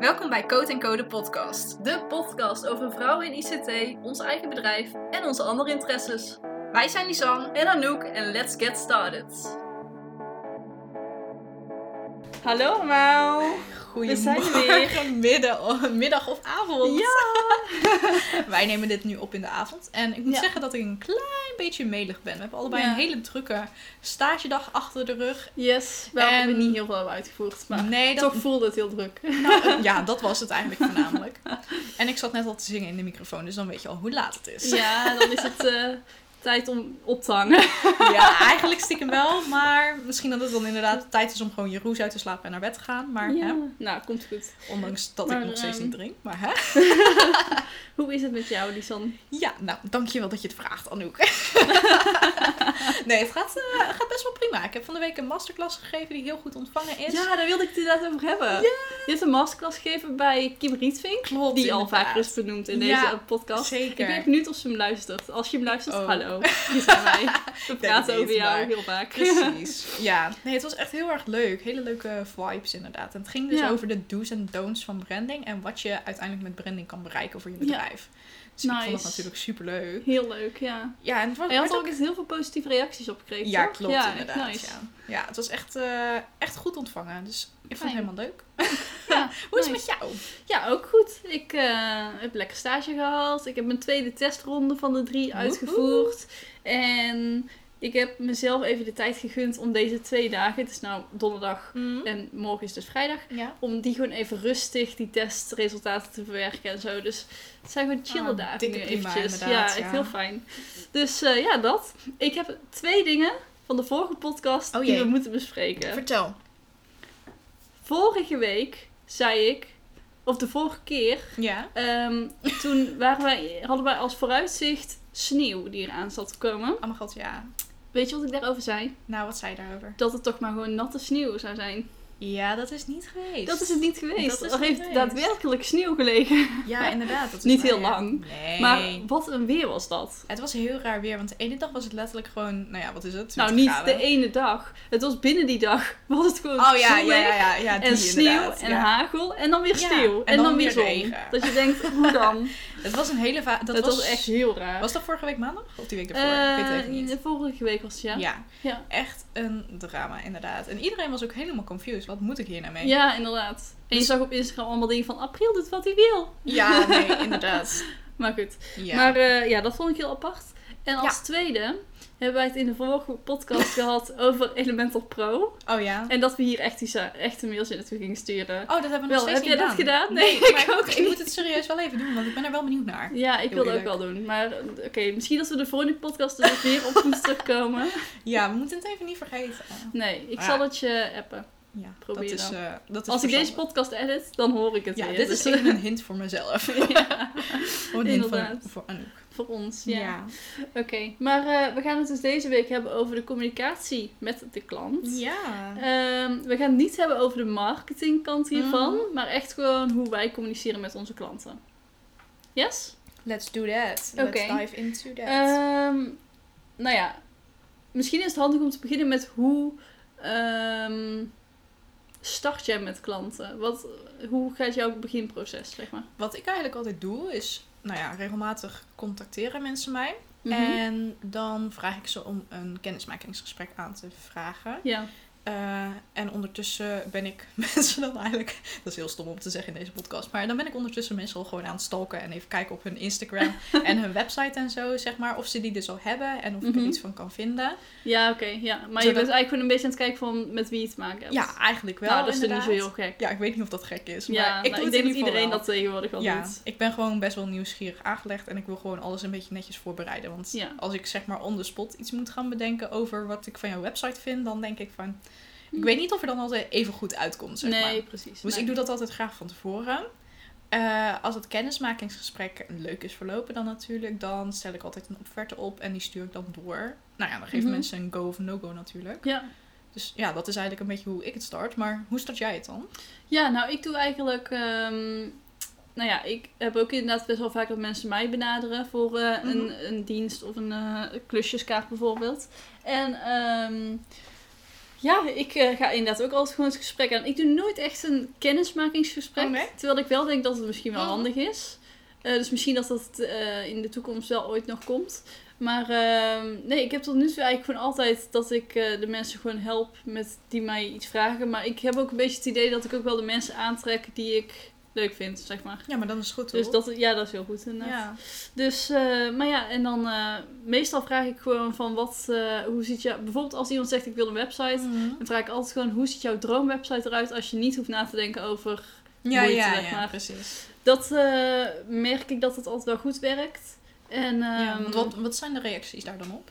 Welkom bij Code Code podcast. De podcast over vrouwen in ICT, ons eigen bedrijf en onze andere interesses. Wij zijn Lisanne. En Anouk en let's get started. Hallo allemaal. We zijn er weer. Middag, middag of avond. Ja. Wij nemen dit nu op in de avond. En ik moet Ja. zeggen dat ik een klein beetje melig ben. We hebben allebei Ja. een hele drukke stagedag achter de rug. Yes, wel En- hebben we niet heel veel uitgevoerd, maar nee, dat, toch voelde het heel druk. nou, ja, dat was het eigenlijk voornamelijk. En ik zat net al te zingen in de microfoon, dus dan weet je al hoe laat het is. Ja, dan is het eh, tijd om op te hangen. Ja, eigenlijk stiekem wel. Maar misschien dat het dan inderdaad tijd is om gewoon je roes uit te slapen en naar bed te gaan. Maar hè, Ja. Nou, komt goed. ondanks dat Maar, ik nog steeds ehm, niet drink. Maar hè? Hoe is het met jou, Lisan? Ja, nou, dankjewel dat je het vraagt, Anouk. nee, het gaat, eh, gaat best wel prima. Ik heb van de week een masterclass gegeven die heel goed ontvangen is. Ja, daar wilde ik het inderdaad over hebben. Je hebt een masterclass gegeven bij Kim Rietvink. klopt. Die al vaker is benoemd in Ja, deze podcast. zeker. Ik ben benieuwd of ze hem luistert. Als je hem luistert, Oh. hallo. Hier zijn wij. We praten over jou maar- heel vaak. Precies. Ja, nee, het was echt heel erg leuk. Hele leuke vibes inderdaad. En het ging dus Ja. over de do's en don'ts van branding en wat je uiteindelijk met branding kan bereiken voor je bedrijf. Dus ik vond Nice. dat natuurlijk super leuk. Heel leuk, ja. Ja, en het was En je had er ook echt heel veel positieve reacties op gekregen, Ja, toch? klopt ja, inderdaad. nice. Ja. ja, het was echt, eh, echt goed ontvangen. Dus ik vond het helemaal leuk. Ja, Hoe is het nice. met jou? Ja, ook goed. Ik eh, heb lekker stage gehad. Ik heb mijn tweede testronde van de drie Woehoe. uitgevoerd. En ik heb mezelf even de tijd gegund om deze twee dagen, het is nou donderdag en morgen is dus vrijdag, Ja. om die gewoon even rustig, die testresultaten te verwerken en zo. Dus het zijn gewoon chille Ah, dagen nu eventjes. Ja, inderdaad, echt ja. heel fijn. Dus eh, ja, dat. Ik heb twee dingen van de vorige podcast Oh die we moeten bespreken. Vertel. Vorige week zei ik, of de vorige keer, Ja. Ehm, toen waren wij, hadden wij als vooruitzicht sneeuw die eraan zat te komen. Oh mijn god, ja. Weet je wat ik daarover zei? Nou, wat zei je daarover? Dat het toch maar gewoon natte sneeuw zou zijn. Ja, dat is niet geweest. Dat is het niet geweest. Dat er heeft geweest. daadwerkelijk sneeuw gelegen. Ja, inderdaad. Dat is Niet heel ja. lang, Nee. Maar wat een weer was dat. Het was heel raar weer, want de ene dag was het letterlijk gewoon, nou ja, wat is het? Nou, 20 niet graden. de ene dag. Het was binnen die dag. Was het gewoon Oh ja, ja, ja, ja, ja die en sneeuw inderdaad, en hagel. En dan weer sneeuw. en En, dan weer zon. regen. Dat je denkt, hoe dan? Het was een hele va- dat Dat was, was echt heel raar. Was dat vorige week maandag? Of die week ervoor? ik weet het even Eh, niet. de vorige week was het, ja. Ja. Ja. echt een drama, inderdaad. En iedereen was ook helemaal confused. Wat moet ik hier nou mee? Ja, inderdaad. En je Dus- zag op Instagram allemaal dingen van april doet wat hij wil. Ja, nee, inderdaad. Maar goed. Ja. Maar eh, ja, dat vond ik heel apart. En als Ja. tweede hebben wij het in de vorige podcast gehad over Elementor Pro. oh ja. En dat we hier echt die echte mails in naartoe gingen sturen. Oh, dat hebben we nog Wel, steeds heb jij dat gedaan? Nee, Nee, maar ik ook ik moet het serieus wel even doen, want ik ben er wel benieuwd naar. Ja, ik Heel wilde ook wel doen. Maar eh, oké, misschien dat we de volgende podcast er weer op moeten terugkomen. Ja, we moeten het even niet vergeten. Nee, ik Ja. zal het je appen. Ja, Probeer dat is, eh, dat is Als ik deze podcast edit, dan hoor ik het Ja, weer. dit Dus, is even een hint voor mezelf. ja, Of een hint voor Anouk. Voor ons. Ja. Oké, maar eh, we gaan het dus deze week hebben over de communicatie met de klant. Ja. Ehm, we gaan het niet hebben over de marketingkant hiervan, Mhm. maar echt gewoon hoe wij communiceren met onze klanten. Yes? Let's do that. Oké. Let's dive into that. Ehm, nou ja, misschien is het handig om te beginnen met hoe ehm, start jij met klanten? Wat, hoe gaat jouw beginproces, zeg maar? Wat ik eigenlijk altijd doe is, nou ja, regelmatig contacteren mensen mij. Mhm. En dan vraag ik ze om een kennismakingsgesprek aan te vragen. Ja, Eh, en ondertussen ben ik mensen dan eigenlijk, dat is heel stom om te zeggen in deze podcast, maar dan ben ik ondertussen mensen al gewoon aan het stalken en even kijken op hun Instagram en hun website en zo, zeg maar, of ze die dus al hebben en of ik Mhm. er iets van kan vinden. ja oké. ja. Maar Zodat- je bent eigenlijk gewoon een beetje aan het kijken van met wie je te maken hebt. Ja, eigenlijk wel. nou, dat is er niet zo heel gek. Ja, ik weet niet of dat gek is, maar Ja, ik nou, doe ik denk dat iedereen wel. dat tegenwoordig wel Ja, doet. ik ben gewoon best wel nieuwsgierig aangelegd en ik wil gewoon alles een beetje netjes voorbereiden. Want Ja. als ik zeg maar on the spot iets moet gaan bedenken over wat ik van jouw website vind, dan denk ik van, ik weet niet of er dan altijd even goed uitkomt, zeg nee, maar. precies. Dus Nee. ik doe dat altijd graag van tevoren. Eh, als het kennismakingsgesprek leuk is verlopen dan natuurlijk, dan stel ik altijd een offerte op en die stuur ik dan door. Nou ja, dan geven Mhm. mensen een go of no-go natuurlijk. Ja. Dus ja, dat is eigenlijk een beetje hoe ik het start. Maar hoe start jij het dan? ja, nou, ik doe eigenlijk... ehm, nou ja, ik heb ook inderdaad best wel vaak dat mensen mij benaderen voor eh, Mhm. een, een dienst of een eh, klusjeskaart bijvoorbeeld. En ehm, Ja, ik eh, ga inderdaad ook altijd gewoon het gesprek aan. Ik doe nooit echt een kennismakingsgesprek. Oh, nee? Terwijl ik wel denk dat het misschien wel Oh. handig is. Eh, dus misschien dat dat eh, in de toekomst wel ooit nog komt. Maar ehm, nee, ik heb tot nu toe eigenlijk gewoon altijd dat ik de mensen gewoon help met die mij iets vragen. Maar ik heb ook een beetje het idee dat ik ook wel de mensen aantrek die ik leuk vind, zeg maar. Ja, maar dan is het goed, Dus toch? dat, ja, dat is heel goed inderdaad. Ja. Dus, eh, maar ja, en dan eh, meestal vraag ik gewoon van wat, eh, hoe ziet je, bijvoorbeeld als iemand zegt ik wil een website, Mhm. dan vraag ik altijd gewoon hoe ziet jouw droomwebsite eruit als je niet hoeft na te denken over Ja, moeite, ja, zeg ja, maar. precies. Dat merk ik dat het altijd wel goed werkt. En, ja, ehm, want wat, wat zijn de reacties daar dan op?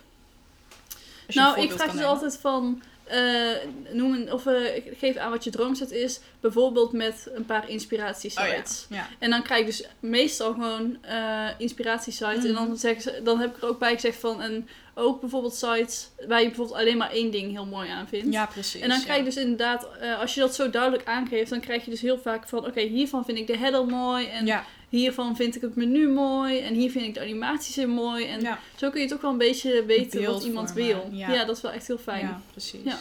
Je nou, ik vraag dus altijd van, eh, noem een, of eh, geef aan wat je droomzet is, bijvoorbeeld met een paar Oh inspiratiesites. ja. ja. En dan krijg ik dus meestal gewoon eh inspiratiesites. En Mhm. dan, zeggen ze, dan heb ik er ook bij gezegd van, en ook bijvoorbeeld sites waar je bijvoorbeeld alleen maar één ding heel mooi aan vindt. Ja, precies. En dan krijg je dus inderdaad, als je dat zo duidelijk aangeeft, dan krijg je dus heel vaak van, oké, hiervan vind ik de header mooi. En hiervan vind ik het menu mooi. En hier vind ik de animaties heel mooi. En ja. zo kun je toch wel een beetje weten beeld wat iemand vormen, wil. ja. Ja. dat is wel echt heel fijn. Ja, precies. Ja.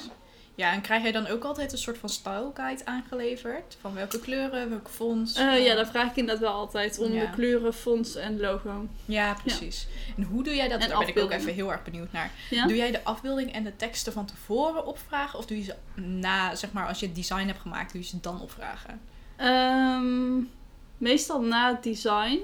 Ja. en krijg jij dan ook altijd een soort van style guide aangeleverd? Van welke kleuren, welke fonts? Eh, ja, daar vraag ik inderdaad wel altijd om de kleuren, fonts en logo. Ja, precies. En hoe doe jij dat? En Daar ben ik ook even heel erg benieuwd naar. Doe jij de afbeelding en de teksten van tevoren opvragen? Of doe je ze na, zeg maar, als je het design hebt gemaakt, doe je ze dan opvragen? Ehm, meestal na het design.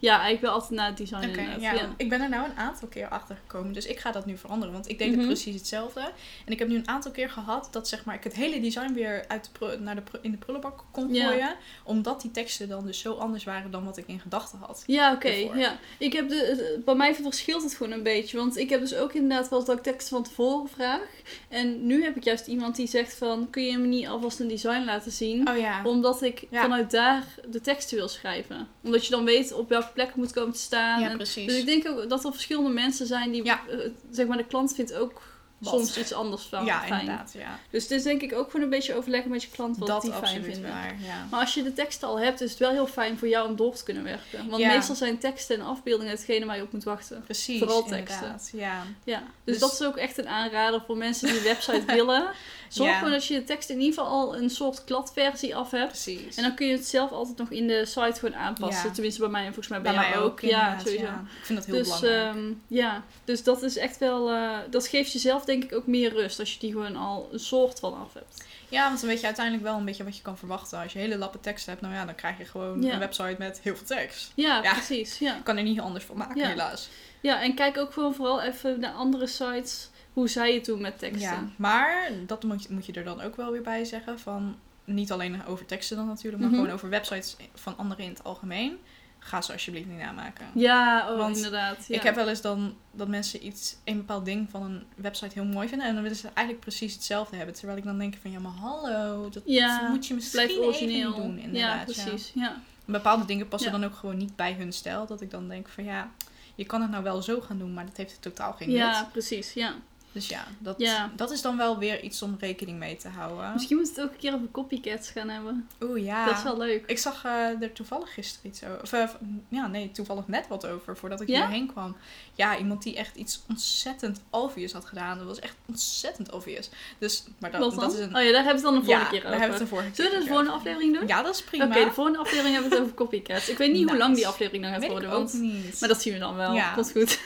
Ja, eigenlijk wel altijd na het design inderdaad. ja, Ja. ik ben er nou een aantal keer achter gekomen. Dus ik ga dat nu veranderen. Want ik deed Mhm. het precies hetzelfde. En ik heb nu een aantal keer gehad dat zeg maar, ik het hele design weer uit de naar de, in de prullenbak kon Ja. gooien. Omdat die teksten dan dus zo anders waren dan wat ik in gedachten had. Ja, oké. Ja. Ik heb de, bij mij verschilt het gewoon een beetje. Want ik heb dus ook inderdaad wel dat ik teksten van tevoren vraag. En nu heb ik juist iemand die zegt van... Kun je me niet alvast een design laten zien? Oh ja. Omdat ik vanuit daar de teksten wil schrijven. Omdat je dan weet op welke plek het moet komen te staan. Ja, En- precies. dus ik denk ook dat er verschillende mensen zijn die... Ja. eh, zeg maar, de klant vindt ook Wat? soms iets anders van ja, fijn. inderdaad. Ja. Dus het is denk ik ook gewoon een beetje overleggen met je klant wat Dat die fijn vinden. waar. Ja. Maar als je de teksten al hebt, is het wel heel fijn voor jou om door te kunnen werken. Want Ja. meestal zijn teksten en afbeeldingen hetgene waar je op moet wachten. Precies. Vooral teksten. inderdaad. Ja. Ja, dus, Dus- dat is ook echt een aanrader voor mensen die een website willen. Zorg gewoon dat je de tekst in ieder geval al een soort kladversie af hebt. Precies. En dan kun je het zelf altijd nog in de site gewoon aanpassen. Ja. Tenminste bij mij en volgens mij bij, bij jou mij ook. Ja, sowieso. Ik vind dat heel Dus, belangrijk. ehm, ja, dus dat is echt wel. eh, dat geeft jezelf denk ik ook meer rust als je die gewoon al een soort van af hebt. Ja, want dan weet je uiteindelijk wel een beetje wat je kan verwachten. Als je hele lappe tekst hebt, nou ja, dan krijg je gewoon Ja. een website met heel veel tekst. Ja, Ja. precies. Ja. Kan er niet anders van maken, Ja. helaas. ja, en kijk ook gewoon vooral even naar andere sites hoe zij het doen met teksten. Ja, maar dat moet je, moet je er dan ook wel weer bij zeggen. Van, niet alleen over teksten dan natuurlijk, maar Mhm. gewoon over websites van anderen in het algemeen. Ga ze alsjeblieft niet namaken. Ja, oh, Want inderdaad. Ja. Ik heb wel eens dan dat mensen iets, een bepaald ding van een website heel mooi vinden. En dan willen ze eigenlijk precies hetzelfde hebben. Terwijl ik dan denk van, ja maar hallo, dat Ja, moet je misschien origineel. doen. Inderdaad, ja, precies. Ja. Bepaalde dingen passen Ja. dan ook gewoon niet bij hun stijl. Dat ik dan denk van, ja, je kan het nou wel zo gaan doen, maar dat heeft totaal geen Ja, nut. precies. Ja. Dus ja dat, Ja. dat is dan wel weer iets om rekening mee te houden. Misschien moet het ook een keer over copycats gaan hebben. Oeh ja. Dat is wel leuk. Ik zag eh, er toevallig gisteren iets over. Of, eh, ja, nee, toevallig net wat over voordat ik Ja? hierheen kwam. Ja, iemand die echt iets ontzettend obvious had gedaan. Dat was echt ontzettend obvious. Dus, maar dat, dat is een. Oh ja, daar hebben we het dan de volgende ja, keer daar over. hebben we het de vorige Zullen we de volgende aflevering doen? Ja, dat is prima. Oké, de volgende aflevering hebben we het over copycats. Ik weet niet hoe lang die aflevering dan gaat worden. ik ook Want... niet. Maar dat zien we dan wel. Ja. Komt goed.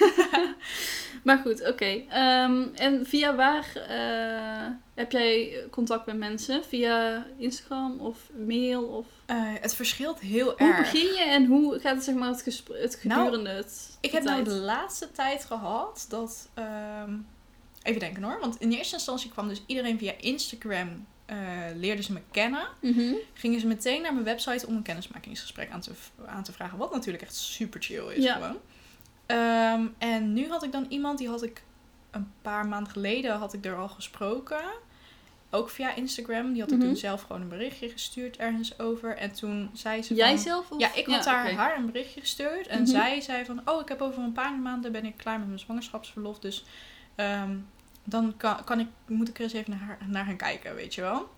maar goed, oké. Ehm, en via waar eh, heb jij contact met mensen? Via Instagram of mail? Of... Eh, het verschilt heel Hoe erg. begin je en hoe gaat het, zeg maar, het, gespr- het Nou, gedurende het Ik heb nou de laatste tijd gehad dat. ehm, even denken hoor. Want in eerste instantie kwam dus iedereen via Instagram. eh leerden ze me kennen. Mhm. Gingen ze meteen naar mijn website om een kennismakingsgesprek aan te, aan te vragen. Wat natuurlijk echt super chill is Ja. gewoon. Ehm, en nu had ik dan iemand, die had ik een paar maanden geleden had ik er al gesproken. Ook via Instagram. Die had ik Mhm. toen zelf gewoon een berichtje gestuurd ergens over. En toen zei ze Jij van... zelf? Of? Ja, ik had haar, haar een berichtje gestuurd. En Mhm. zij zei van... Oh, ik heb over een paar maanden ben ik klaar met mijn zwangerschapsverlof. Dus ehm, dan kan, kan ik, moet ik er eens even naar, haar, naar gaan kijken, weet je wel.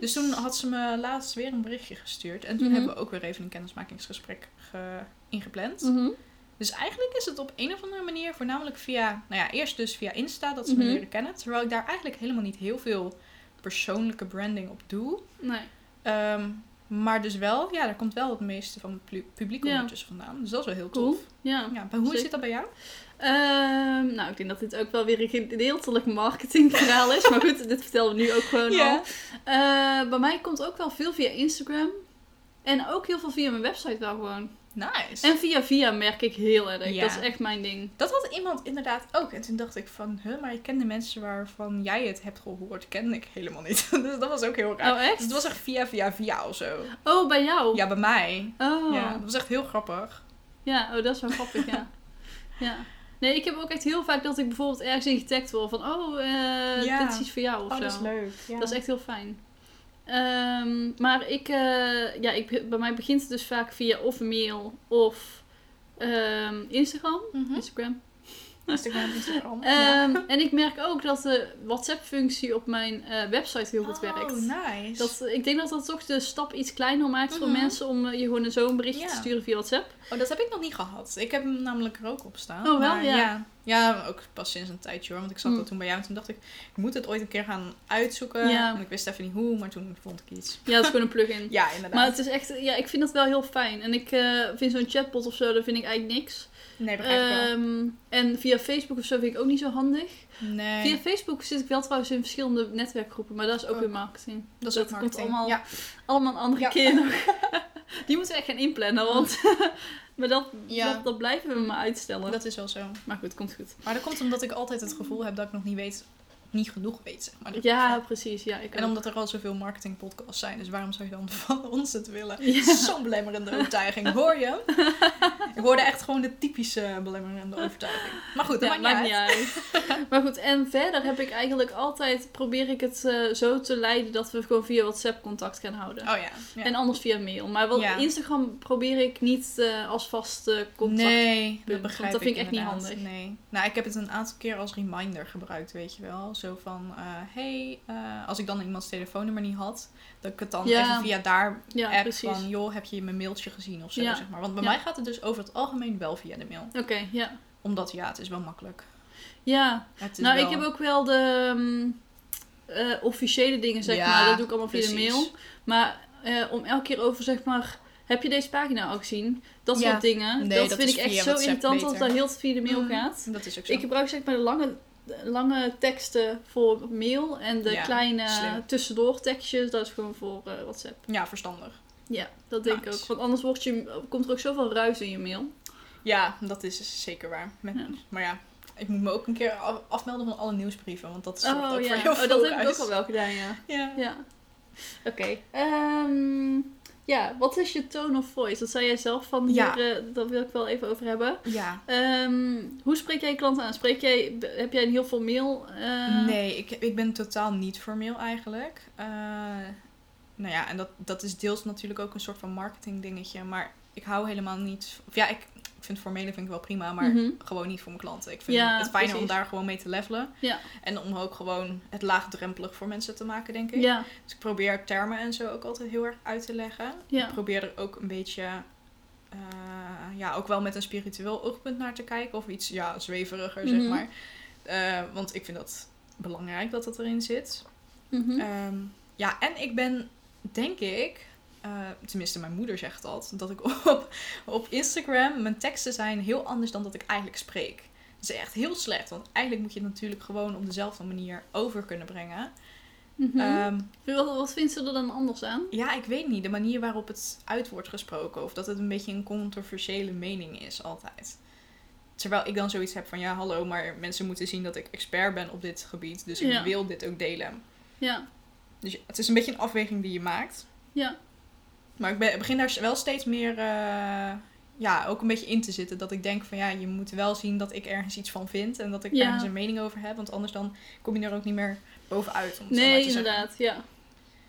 Dus toen had ze me laatst weer een berichtje gestuurd. En toen Mhm. hebben we ook weer even een kennismakingsgesprek ge- ingepland. Dus eigenlijk is het op een of andere manier voornamelijk via, nou ja, eerst dus via Insta dat ze me Mhm. leren kennen. Terwijl ik daar eigenlijk helemaal niet heel veel persoonlijke branding op doe. Nee. Ehm, maar dus wel, ja, daar komt wel het meeste van het pu- publiek Ja. vandaan. Dus dat is wel heel Cool. tof. Ja. Ja, maar hoe Zeker. zit dat bij jou? Ehm, nou, ik denk dat dit ook wel weer een gedeeltelijk marketingverhaal is. Maar goed, dit vertellen we nu ook gewoon Ja. al. Eh, bij mij komt ook wel veel via Instagram. En ook heel veel via mijn website wel gewoon. Nice. En via via merk ik heel erg. Ja. Dat is echt mijn ding. Dat had iemand inderdaad ook. En toen dacht ik van, huh, maar ik ken de mensen waarvan jij het hebt gehoord, ken ik helemaal niet. dus dat was ook heel raar. Oh, Dus echt? het was echt via, via, via of zo. Oh, bij jou? Ja, bij mij. Oh. Ja, dat was echt heel grappig. Ja, oh, dat is wel grappig, ja. ja. Nee, ik heb ook echt heel vaak dat ik bijvoorbeeld ergens in getagd word van, oh, Ja. dit is iets voor jou of Oh, zo. dat is leuk. Ja. Dat is echt heel fijn. Ehm, maar ik, eh, ja, ik, bij mij begint het dus vaak via of mail of ehm, Instagram. Mhm. Instagram. Instagram. Ehm, En ik merk ook dat de WhatsApp-functie op mijn eh, website heel goed oh, werkt. nice. Dat, ik denk dat dat toch de stap iets kleiner maakt voor Mhm. mensen om eh, je gewoon zo'n berichtje Ja. te sturen via WhatsApp. Oh, dat heb ik nog niet gehad. Ik heb hem namelijk er ook op staan. Oh, wel? Ja. ja. Ja, ook pas sinds een tijdje hoor. Want ik zat Mm. dat toen bij jou en toen dacht ik, ik moet het ooit een keer gaan uitzoeken. Ja. Want ik wist even niet hoe, maar toen vond ik iets. Ja, dat is gewoon een plugin. Ja, inderdaad. Maar het is echt, ja, ik vind dat wel heel fijn. En ik eh, vind zo'n chatbot of zo, dat vind ik eigenlijk niks. Nee, begrijp ik wel. Ehm, en via Facebook of zo vind ik ook niet zo handig. Nee, Via Facebook zit ik wel trouwens in verschillende netwerkgroepen, maar dat is ook Ook. weer marketing. dat is dat ook komt marketing. allemaal- Ja. Allemaal een andere Ja. keer nog. Die moeten we echt gaan inplannen, want maar dat, Ja. dat, dat blijven we maar uitstellen. Dat is wel zo. Maar goed, komt goed. Maar dat komt omdat ik altijd het gevoel heb dat ik nog niet weet, niet genoeg weet, zeg maar. Ja, precies. Ja, ik En ook. omdat er al zoveel marketingpodcasts zijn, dus waarom zou je dan van ons het willen? Ja. Zo'n belemmerende overtuiging, hoor je? ik hoorde echt gewoon de typische belemmerende overtuiging. Maar goed, dat Ja, maakt niet uit. uit. maar goed, en verder heb ik eigenlijk altijd, probeer ik het eh, zo te leiden dat we gewoon via WhatsApp contact gaan houden. Oh ja. ja. En anders via mail. Maar wel Ja. Instagram probeer ik niet eh, als vaste contact. Nee, dat begrijp want dat vind ik echt niet handig. Nee. Nou, ik heb het een aantal keer als reminder gebruikt, weet je wel. Zo van, eh, hey, eh, als ik dan iemands telefoonnummer niet had, dat ik het dan Ja. even via daar Ja, app precies. van, joh, heb je mijn mailtje gezien of zo, Ja. zeg maar. Want bij mij gaat het dus over het algemeen wel via de mail. Oké, ja. Omdat, ja, het is wel makkelijk. Ja, nou wel- ik heb ook wel de mm, eh, officiële dingen, zeg maar. Dat doe ik allemaal via de mail. Maar om elke keer over, zeg maar, heb je deze pagina al gezien? Dat Ja. soort dingen. Nee, dat, dat vind ik echt zo irritant dat dat heel via de mail Mhm. gaat. Dat is ook zo. Ik gebruik zeg maar de lange, lange teksten voor mail en de Ja, kleine slim. tussendoor tekstjes, dat is gewoon voor eh, WhatsApp. Ja, verstandig. Ja, dat denk ik ook. Want anders wordt je, komt er ook zoveel ruis in je mail. Ja, dat is zeker waar. Met, Ja. Maar ja, ik moet me ook een keer af- afmelden van alle nieuwsbrieven, want dat zorgt Oh ook ja, voor heel oh, veel dat heb ik ook al wel gedaan, ja. Ja. Ja. Oké. Ehm, ja, wat is je tone of voice? Dat zei jij zelf van hier, Ja. daar wil ik wel even over hebben. Ja. Ehm, hoe spreek jij je klanten aan? Spreek jij, heb jij een heel formeel... eh, Nee, ik, ik ben totaal niet formeel eigenlijk. Eh, nou ja, en dat, dat is deels natuurlijk ook een soort van marketing dingetje. Maar ik hou helemaal niet... Of ja, ik, ik vind formele vind ik wel prima, maar Mhm. gewoon niet voor mijn klanten. Ik vind Ja, het fijner om daar gewoon mee te levelen. Ja. En om ook gewoon het laagdrempelig voor mensen te maken, denk ik. Ja, Dus ik probeer termen en zo ook altijd heel erg uit te leggen. Ik probeer er ook een beetje... eh, ja, ook wel met een spiritueel oogpunt naar te kijken. Of iets, ja, zweveriger, zeg Mhm. maar. Eh, want ik vind dat belangrijk dat dat erin zit. Mhm. Ehm, ja, en ik ben, denk ik, eh, tenminste mijn moeder zegt dat, dat ik op, op Instagram, mijn teksten zijn heel anders dan dat ik eigenlijk spreek. Dat is echt heel slecht, want eigenlijk moet je het natuurlijk gewoon op dezelfde manier over kunnen brengen. Mhm. Ehm, wat, wat vindt ze er dan anders aan? ja, ik weet niet, de manier waarop het uit wordt gesproken, of dat het een beetje een controversiële mening is altijd. Terwijl ik dan zoiets heb van, ja hallo, maar mensen moeten zien dat ik expert ben op dit gebied, dus ik Ja. wil dit ook delen. Ja, Dus het is een beetje een afweging die je maakt. ja, Maar ik ben- begin daar wel steeds meer, eh, ja, ook een beetje in te zitten. Dat ik denk van, ja, je moet wel zien dat ik ergens iets van vind. En dat ik Ja. ergens een mening over heb. Want anders dan kom je er ook niet meer bovenuit. Om nee, zeggen. inderdaad, ja.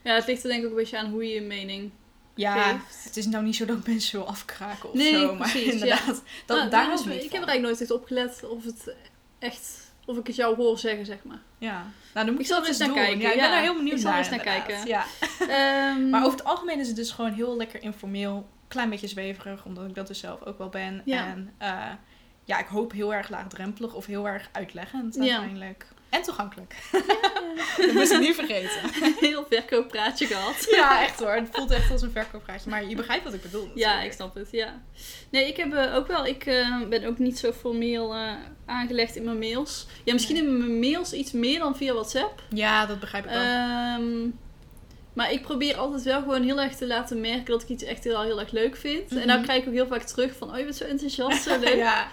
Ja, het ligt er denk ik ook een beetje aan hoe je je mening Ja, geeft. het is nou niet zo dat ik mensen wil afkraken of Nee, zo. Maar precies, inderdaad, dat, Nou, daar is ik heb er eigenlijk nooit echt opgelet of het echt of ik het jou hoor zeggen, zeg maar. Ja. Nou, dan moet Ik zal eens naar doen. kijken, Ja, ik ben daar heel benieuwd Ik zal naar. eens naar kijken. Ja. Ehm, Maar over het algemeen is het dus gewoon heel lekker informeel. Klein beetje zweverig, omdat ik dat dus zelf ook wel ben. Ja. En eh, ja, ik hoop heel erg laagdrempelig of heel erg uitleggend Ja. uiteindelijk. En toegankelijk. dat moest ik niet vergeten. heel verkooppraatje gehad. Ja, echt hoor. Het voelt echt als een verkooppraatje. Maar je begrijpt wat ik bedoel. Ja, ik snap het, ja. Nee, ik heb eh, ook wel, ik eh, ben ook niet zo formeel eh, aangelegd in mijn mails. Ja, misschien in mijn mails iets meer dan via WhatsApp. Ja, dat begrijp ik wel. Ehm, maar ik probeer altijd wel gewoon heel erg te laten merken dat ik iets echt heel, heel erg leuk vind. En dan Mhm. krijg ik ook heel vaak terug van, oh je bent zo enthousiast, zo leuk. ja.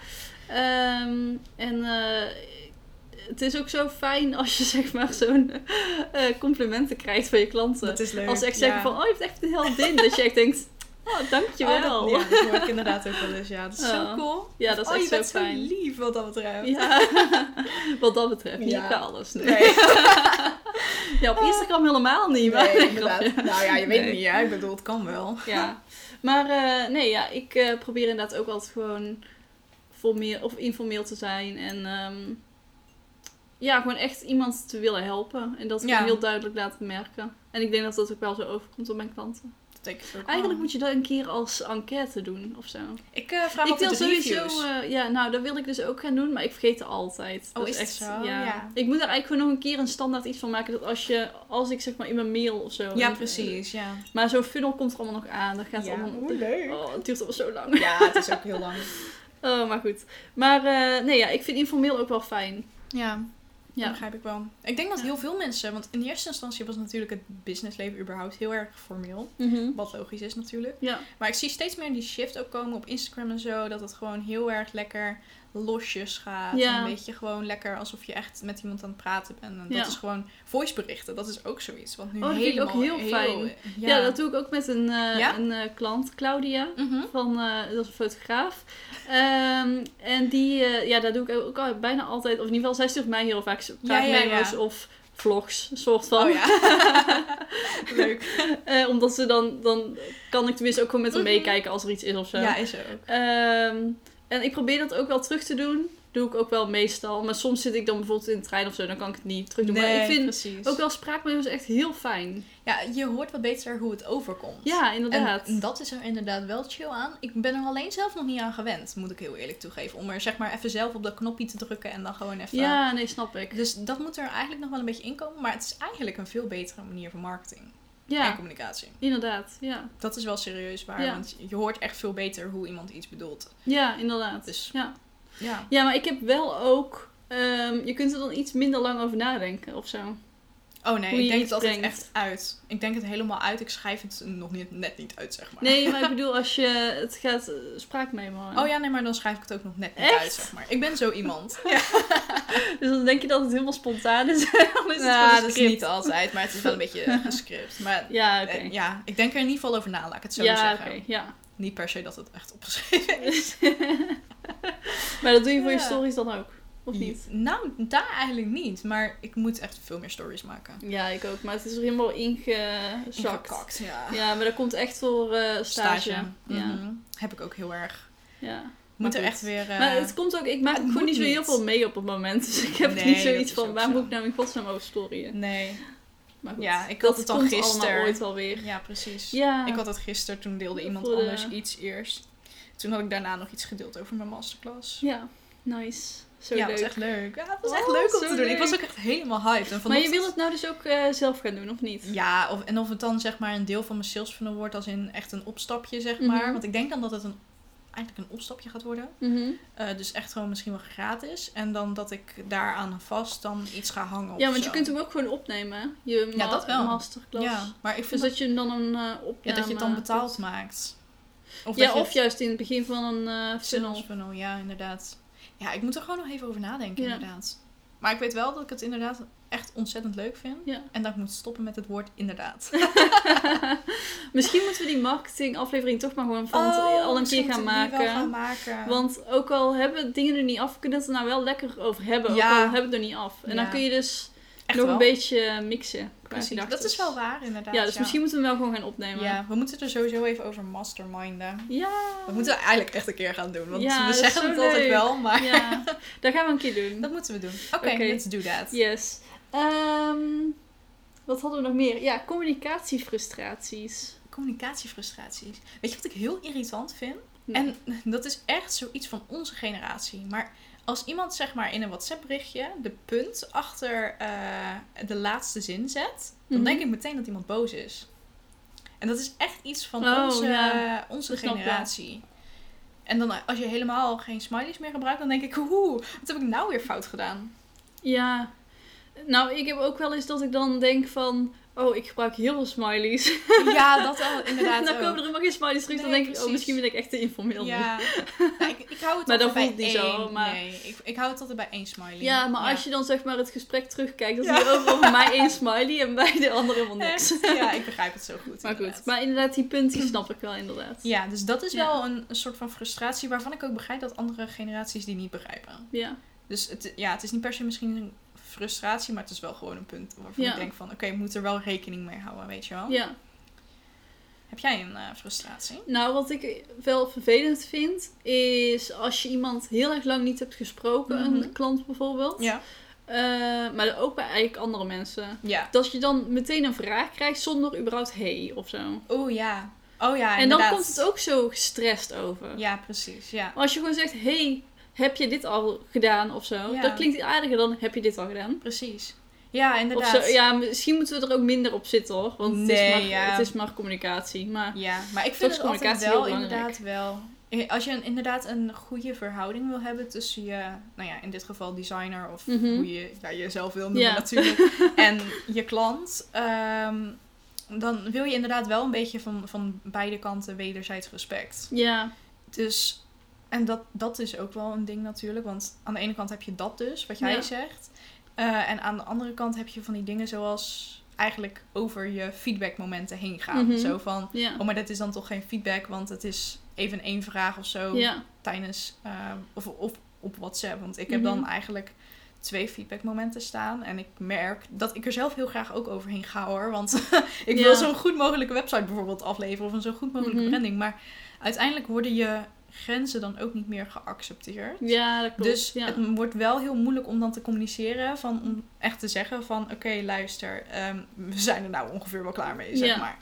Ehm, en het is ook zo fijn als je zeg maar zo'n eh, complimenten krijgt van je klanten. dat is leuk. Als ze echt ja. zeggen van, oh je hebt echt een heldin. dat je echt denkt, oh dankjewel. Oh, dat, ja, dat hoor ik inderdaad ook wel eens. Ja, dat is zo Oh. cool. Ja, dat is oh, echt je zo bent fijn. zo lief wat dat betreft. Ja, wat dat betreft. Niet Ja. bij alles. Nee. Nee. Ja, op Instagram helemaal niet. Maar Nee, inderdaad. Nou ja, je weet Nee. het niet. Ja. Ik bedoel, het kan wel. Ja. Maar eh, nee, ja, ik eh, probeer inderdaad ook altijd gewoon formeel of informeel te zijn. En ehm, ja, gewoon echt iemand te willen helpen. En dat Ja. heel duidelijk laten merken. En ik denk dat dat ook wel zo overkomt op mijn klanten. Dat denk ik ook Eigenlijk wel. moet je dat een keer als enquête doen of zo. Ik eh, vraag ik altijd sowieso, eh, ja, nou, dat wil ik dus ook gaan doen, maar ik vergeet het altijd. Oh, is het zo? Ja. Ik moet er eigenlijk gewoon nog een keer een standaard iets van maken. Dat als je, als ik zeg maar in mijn mail of zo. ja, en- precies. Ja. Maar zo'n funnel komt er allemaal nog aan. Dat gaat Ja, allemaal. hoe leuk. Oh, het duurt allemaal zo lang. Ja, het is ook heel lang. Oh, maar goed. Maar eh, nee, ja, ik vind informeel ook wel fijn. Ja, dat Ja. begrijp ik wel. Ik denk dat Ja. heel veel mensen, want in eerste instantie was natuurlijk het businessleven überhaupt heel erg formeel. Mhm. Wat logisch is natuurlijk. Ja. Maar ik zie steeds meer die shift ook komen op Instagram en zo. Dat het gewoon heel erg lekker losjes gaat. Ja. Een beetje gewoon lekker alsof je echt met iemand aan het praten bent. En dat Ja. is gewoon voiceberichten. Dat is ook zoiets. Want nu Oh, dat vind ik ook helemaal heel fijn. Ja, Ja. dat doe ik ook met een, eh, een eh, klant, Claudia. Mhm. Van, eh, dat is een fotograaf. Ehm, en die, ja, daar doe ik ook al, bijna altijd, of in ieder geval, zij stuurt mij heel vaak kaartmemo's of vlogs, soort van. Oh ja. Leuk. Omdat ze dan, dan kan ik tenminste ook gewoon met hem Mhm. meekijken als er iets is of zo. Ja, is ook. Ehm, en ik probeer dat ook wel terug te doen. Doe ik ook wel meestal. Maar soms zit ik dan bijvoorbeeld in de trein of zo, dan kan ik het niet terug doen. maar ik vind precies. ook wel spraakmemo's echt heel fijn. Ja, je hoort wat beter hoe het overkomt. Ja, En inderdaad. dat is er inderdaad wel chill aan. Ik ben er alleen zelf nog niet aan gewend, moet ik heel eerlijk toegeven. Om er zeg maar even zelf op dat knopje te drukken en dan gewoon even... ja, nee, snap ik. Dus dat moet er eigenlijk nog wel een beetje inkomen. Maar het is eigenlijk een veel betere manier van marketing en Ja, communicatie. inderdaad. Ja, Dat is wel serieus waar, Ja. want je hoort echt veel beter hoe iemand iets bedoelt. ja inderdaad. Dus Ja. ja. ja, maar ik heb wel ook... ehm, je kunt er dan iets minder lang over nadenken of zo. Oh nee, ik denk het altijd echt uit. Ik denk het helemaal uit. Ik schrijf het nog niet, net niet uit, zeg maar. Nee, maar ik bedoel als je het gaat uh, spraakmemo. Oh ja, nee, maar dan schrijf ik het ook nog net niet Echt? uit, zeg maar. Ik ben zo iemand. Ja, Dus dan denk je dat het helemaal spontaan is. dan is gewoon Nou, een dat is script. niet altijd, maar het is wel een beetje gescript. Maar Ja, oké. eh, ja, ik denk er in ieder geval over na, laat ik het zo ja, zeggen. oké. ja. Niet per se dat het echt opgeschreven is. Maar dat doe je voor je Ja. stories dan ook? Of niet? Nou, daar eigenlijk niet. Maar ik moet echt veel meer stories maken. Ja, ik ook. Maar het is er helemaal ingezakt. Ingekakt, ja. Ja, maar dat komt echt voor eh, stage. Ja. Mhm. Heb ik ook heel erg. ja. Moet er goed. echt weer... eh, Maar het komt ook, ik maak gewoon niet zo heel veel mee op het moment. Dus ik heb Nee, niet zoiets van, waar zo. moet ik nou in godsnaam over storyen? Nee. Maar goed, Ja, ik had het komt gisteren. ooit wel weer. Ja, precies. Ja. Ik had het gisteren, toen deelde iemand de- anders iets eerst. Toen had ik daarna nog iets gedeeld over mijn masterclass. Ja, nice. Zo ja, leuk. was echt leuk. Ja, het was Oh, echt leuk om te doen. Ik was ook echt helemaal hyped. En Maar je vanochtend- wil het nou dus ook eh, zelf gaan doen, of niet? Ja, of, en of het dan zeg maar een deel van mijn sales funnel wordt als in echt een opstapje, zeg Mhm. maar. Want ik denk dan dat het een, eigenlijk een opstapje gaat worden. Mhm. Eh, dus echt gewoon misschien wel gratis. En dan dat ik daaraan vast dan iets ga hangen Ja, want je kunt hem ook gewoon opnemen? Je Ja, dat wel. masterclass. Ja, maar ik Dus vind dat dat, je hem dan een opname... ja, dat je het dan betaald maakt. Of Ja, of het- juist in het begin van een funnel. Sales funnel, ja, inderdaad. Ja, ik moet er gewoon nog even over nadenken, Ja. inderdaad. Maar ik weet wel dat ik het inderdaad echt ontzettend leuk vind. Ja. En dat ik moet stoppen met het woord inderdaad. Misschien moeten we die marketing aflevering toch maar gewoon van Oh, al een keer gaan maken. gaan maken. Want ook al hebben we dingen er niet af, kunnen we het er nou wel lekker over hebben. Ja. Ook al hebben we het er niet af. En Ja. dan kun je dus echt nog wel. een beetje mixen precies. Dat is wel waar, inderdaad. Ja, dus misschien moeten we hem wel gewoon gaan opnemen. Ja, we moeten er sowieso even over masterminden. Ja. Dat moeten we eigenlijk echt een keer gaan doen. Want Ja, we zeggen het altijd wel, maar Ja, dat gaan we een keer doen. dat moeten we doen. Oké, let's do that. Yes. Ehm, wat hadden we nog meer? Ja, communicatiefrustraties. Communicatiefrustraties. Weet je wat ik heel irritant vind? Nee. En dat is echt zoiets van onze generatie. Maar als iemand zeg maar in een WhatsApp berichtje de punt achter eh, de laatste zin zet, dan Mhm. denk ik meteen dat iemand boos is. En dat is echt iets van Oh, onze, ja. onze generatie. En dan als je helemaal geen smileys meer gebruikt, dan denk ik, oeh, wat heb ik nou weer fout gedaan? Ja. Nou, ik heb ook wel eens dat ik dan denk van... Oh, ik gebruik heel veel smileys. Ja, dat al, inderdaad En dan ook. komen er helemaal geen smileys terug. dan denk ik, oh, misschien ben ik echt te informeel. Ja, ik, ik hou het Maar dat voelt bij niet zo, één. maar- Nee, ik, ik hou het altijd bij één smiley. Ja, maar als je dan zeg maar het gesprek terugkijkt, dan zie je overal bij mij één smiley en bij de andere helemaal niks. Echt? Ja, ik begrijp het zo goed. Maar goed, inderdaad. maar inderdaad, die punten snap ik wel inderdaad. Ja, dus dat is wel een, een soort van frustratie waarvan ik ook begrijp dat andere generaties die niet begrijpen. Ja. Dus het, ja, het is niet per se misschien frustratie, maar het is wel gewoon een punt waarvan Ja. ik denk van, oké, ik moet er wel rekening mee houden, weet je wel. ja. Heb jij een eh, frustratie? Nou, wat ik wel vervelend vind, is als je iemand heel erg lang niet hebt gesproken, Mhm. een klant bijvoorbeeld. Ja. Eh, maar ook bij eigenlijk andere mensen. Ja. Dat je dan meteen een vraag krijgt zonder überhaupt hey of zo. Oh ja. Oh ja, en dan komt het ook zo gestrest over. Ja, precies. Ja. Maar als je gewoon zegt, hey, heb je dit al gedaan of zo? Ja. Dat klinkt aardiger dan, heb je dit al gedaan? Precies. Ja, Of inderdaad. zo, ja, misschien moeten we er ook minder op zitten hoor. Want het, is Nee, maar, ja. het is maar communicatie. Maar Ja, maar ik vind het communicatie wel inderdaad wel... eh, Als je een, inderdaad een goede verhouding wil hebben tussen je, nou ja, in dit geval designer of Mhm. hoe je ja, jezelf wil noemen Ja. natuurlijk, en je klant, ehm, dan wil je inderdaad wel een beetje van, van beide kanten wederzijds respect. ja, Dus, en dat, dat is ook wel een ding natuurlijk, want aan de ene kant heb je dat dus, wat jij Ja. zegt, Eh, en aan de andere kant heb je van die dingen zoals eigenlijk over je feedbackmomenten heen gaan. Mhm. Zo van, ja. Oh, maar dat is dan toch geen feedback, want het is even één vraag of zo ja. tijdens eh, of, of op WhatsApp. Want ik heb Mhm. dan eigenlijk twee feedbackmomenten staan. En ik merk dat ik er zelf heel graag ook overheen ga hoor. Want ik Ja. wil zo'n goed mogelijke website bijvoorbeeld afleveren of een zo goed mogelijke Mhm. branding. Maar uiteindelijk worden je grenzen dan ook niet meer geaccepteerd. Ja, dat klopt. Dus ja. het wordt wel heel moeilijk om dan te communiceren. Van, om echt te zeggen van oké, luister, ehm, we zijn er nou ongeveer wel klaar mee, zeg Ja. maar.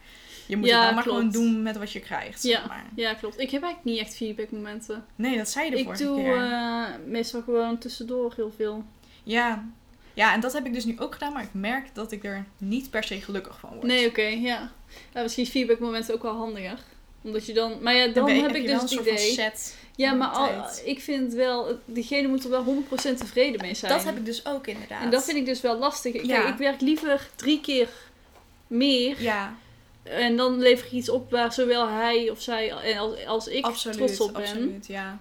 Je moet Ja, het dan maar klopt. gewoon doen met wat je krijgt, zeg Ja. maar. ja, klopt. Ik heb eigenlijk niet echt feedbackmomenten. Nee, dat zei je de Ik vorige doe keer. eh, meestal gewoon tussendoor heel veel. Ja. ja, en dat heb ik dus nu ook gedaan. Maar ik merk dat ik er niet per se gelukkig van word. Nee, oké, ja. ja. Misschien is feedbackmomenten ook wel handiger. Omdat je dan... Maar ja, dan, heb, ik dus het idee... set. Ja, maar al, ik vind wel... Diegene moet er wel 100% tevreden mee zijn. Dat heb ik dus ook inderdaad. En dat vind ik dus wel lastig. Ja. Ik werk liever drie keer meer. Ja, En dan lever ik iets op waar zowel hij of zij en als, als ik absoluut. trots op ben. Absoluut, ja.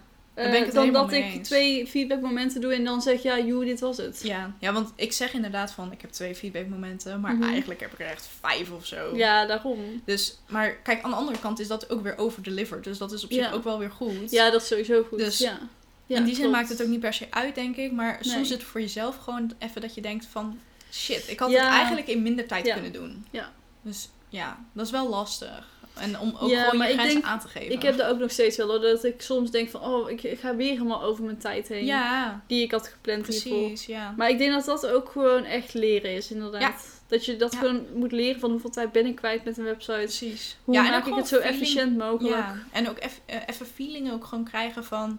Het dan dat ik eens. twee feedbackmomenten doe en dan zeg, ja, joe, dit was het. Ja. ja, want ik zeg inderdaad van ik heb twee feedbackmomenten. Maar Mhm. eigenlijk heb ik er echt vijf of zo. Ja, daarom. Dus, maar kijk, aan de andere kant is dat ook weer overdelivered. Dus dat is op zich Ja. ook wel weer goed. Ja, dat is sowieso goed. Dus ja. Ja, in die zin klopt. maakt het ook niet per se uit, denk ik. Maar Nee. soms is het voor jezelf gewoon even dat je denkt van... Shit, ik had het eigenlijk in minder tijd kunnen doen. Ja. Dus ja, dat is wel lastig. En om ook Ja, gewoon je grenzen denk- aan te geven. Ik heb dat ook nog steeds wel, hoor, dat ik soms denk van, oh, ik, ik ga weer helemaal over mijn tijd heen. Ja, Die ik had gepland hiervoor. precies. Ja. Maar ik denk dat dat ook gewoon echt leren is, inderdaad. Dat je dat Ja. gewoon moet leren van hoeveel tijd ben ik kwijt met een website. Precies. Hoe ja, maak ik het zo feeling- efficiënt mogelijk. Ja, en ook eff- eh, even feeling ook gewoon krijgen van...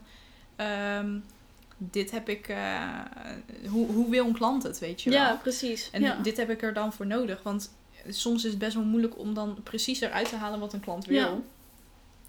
ehm, dit heb ik... eh, hoe, hoe wil een klant het, weet je wel? Ja, precies. En dit heb ik er dan voor nodig. Want soms is het best wel moeilijk om dan precies eruit te halen wat een klant wil. Ja.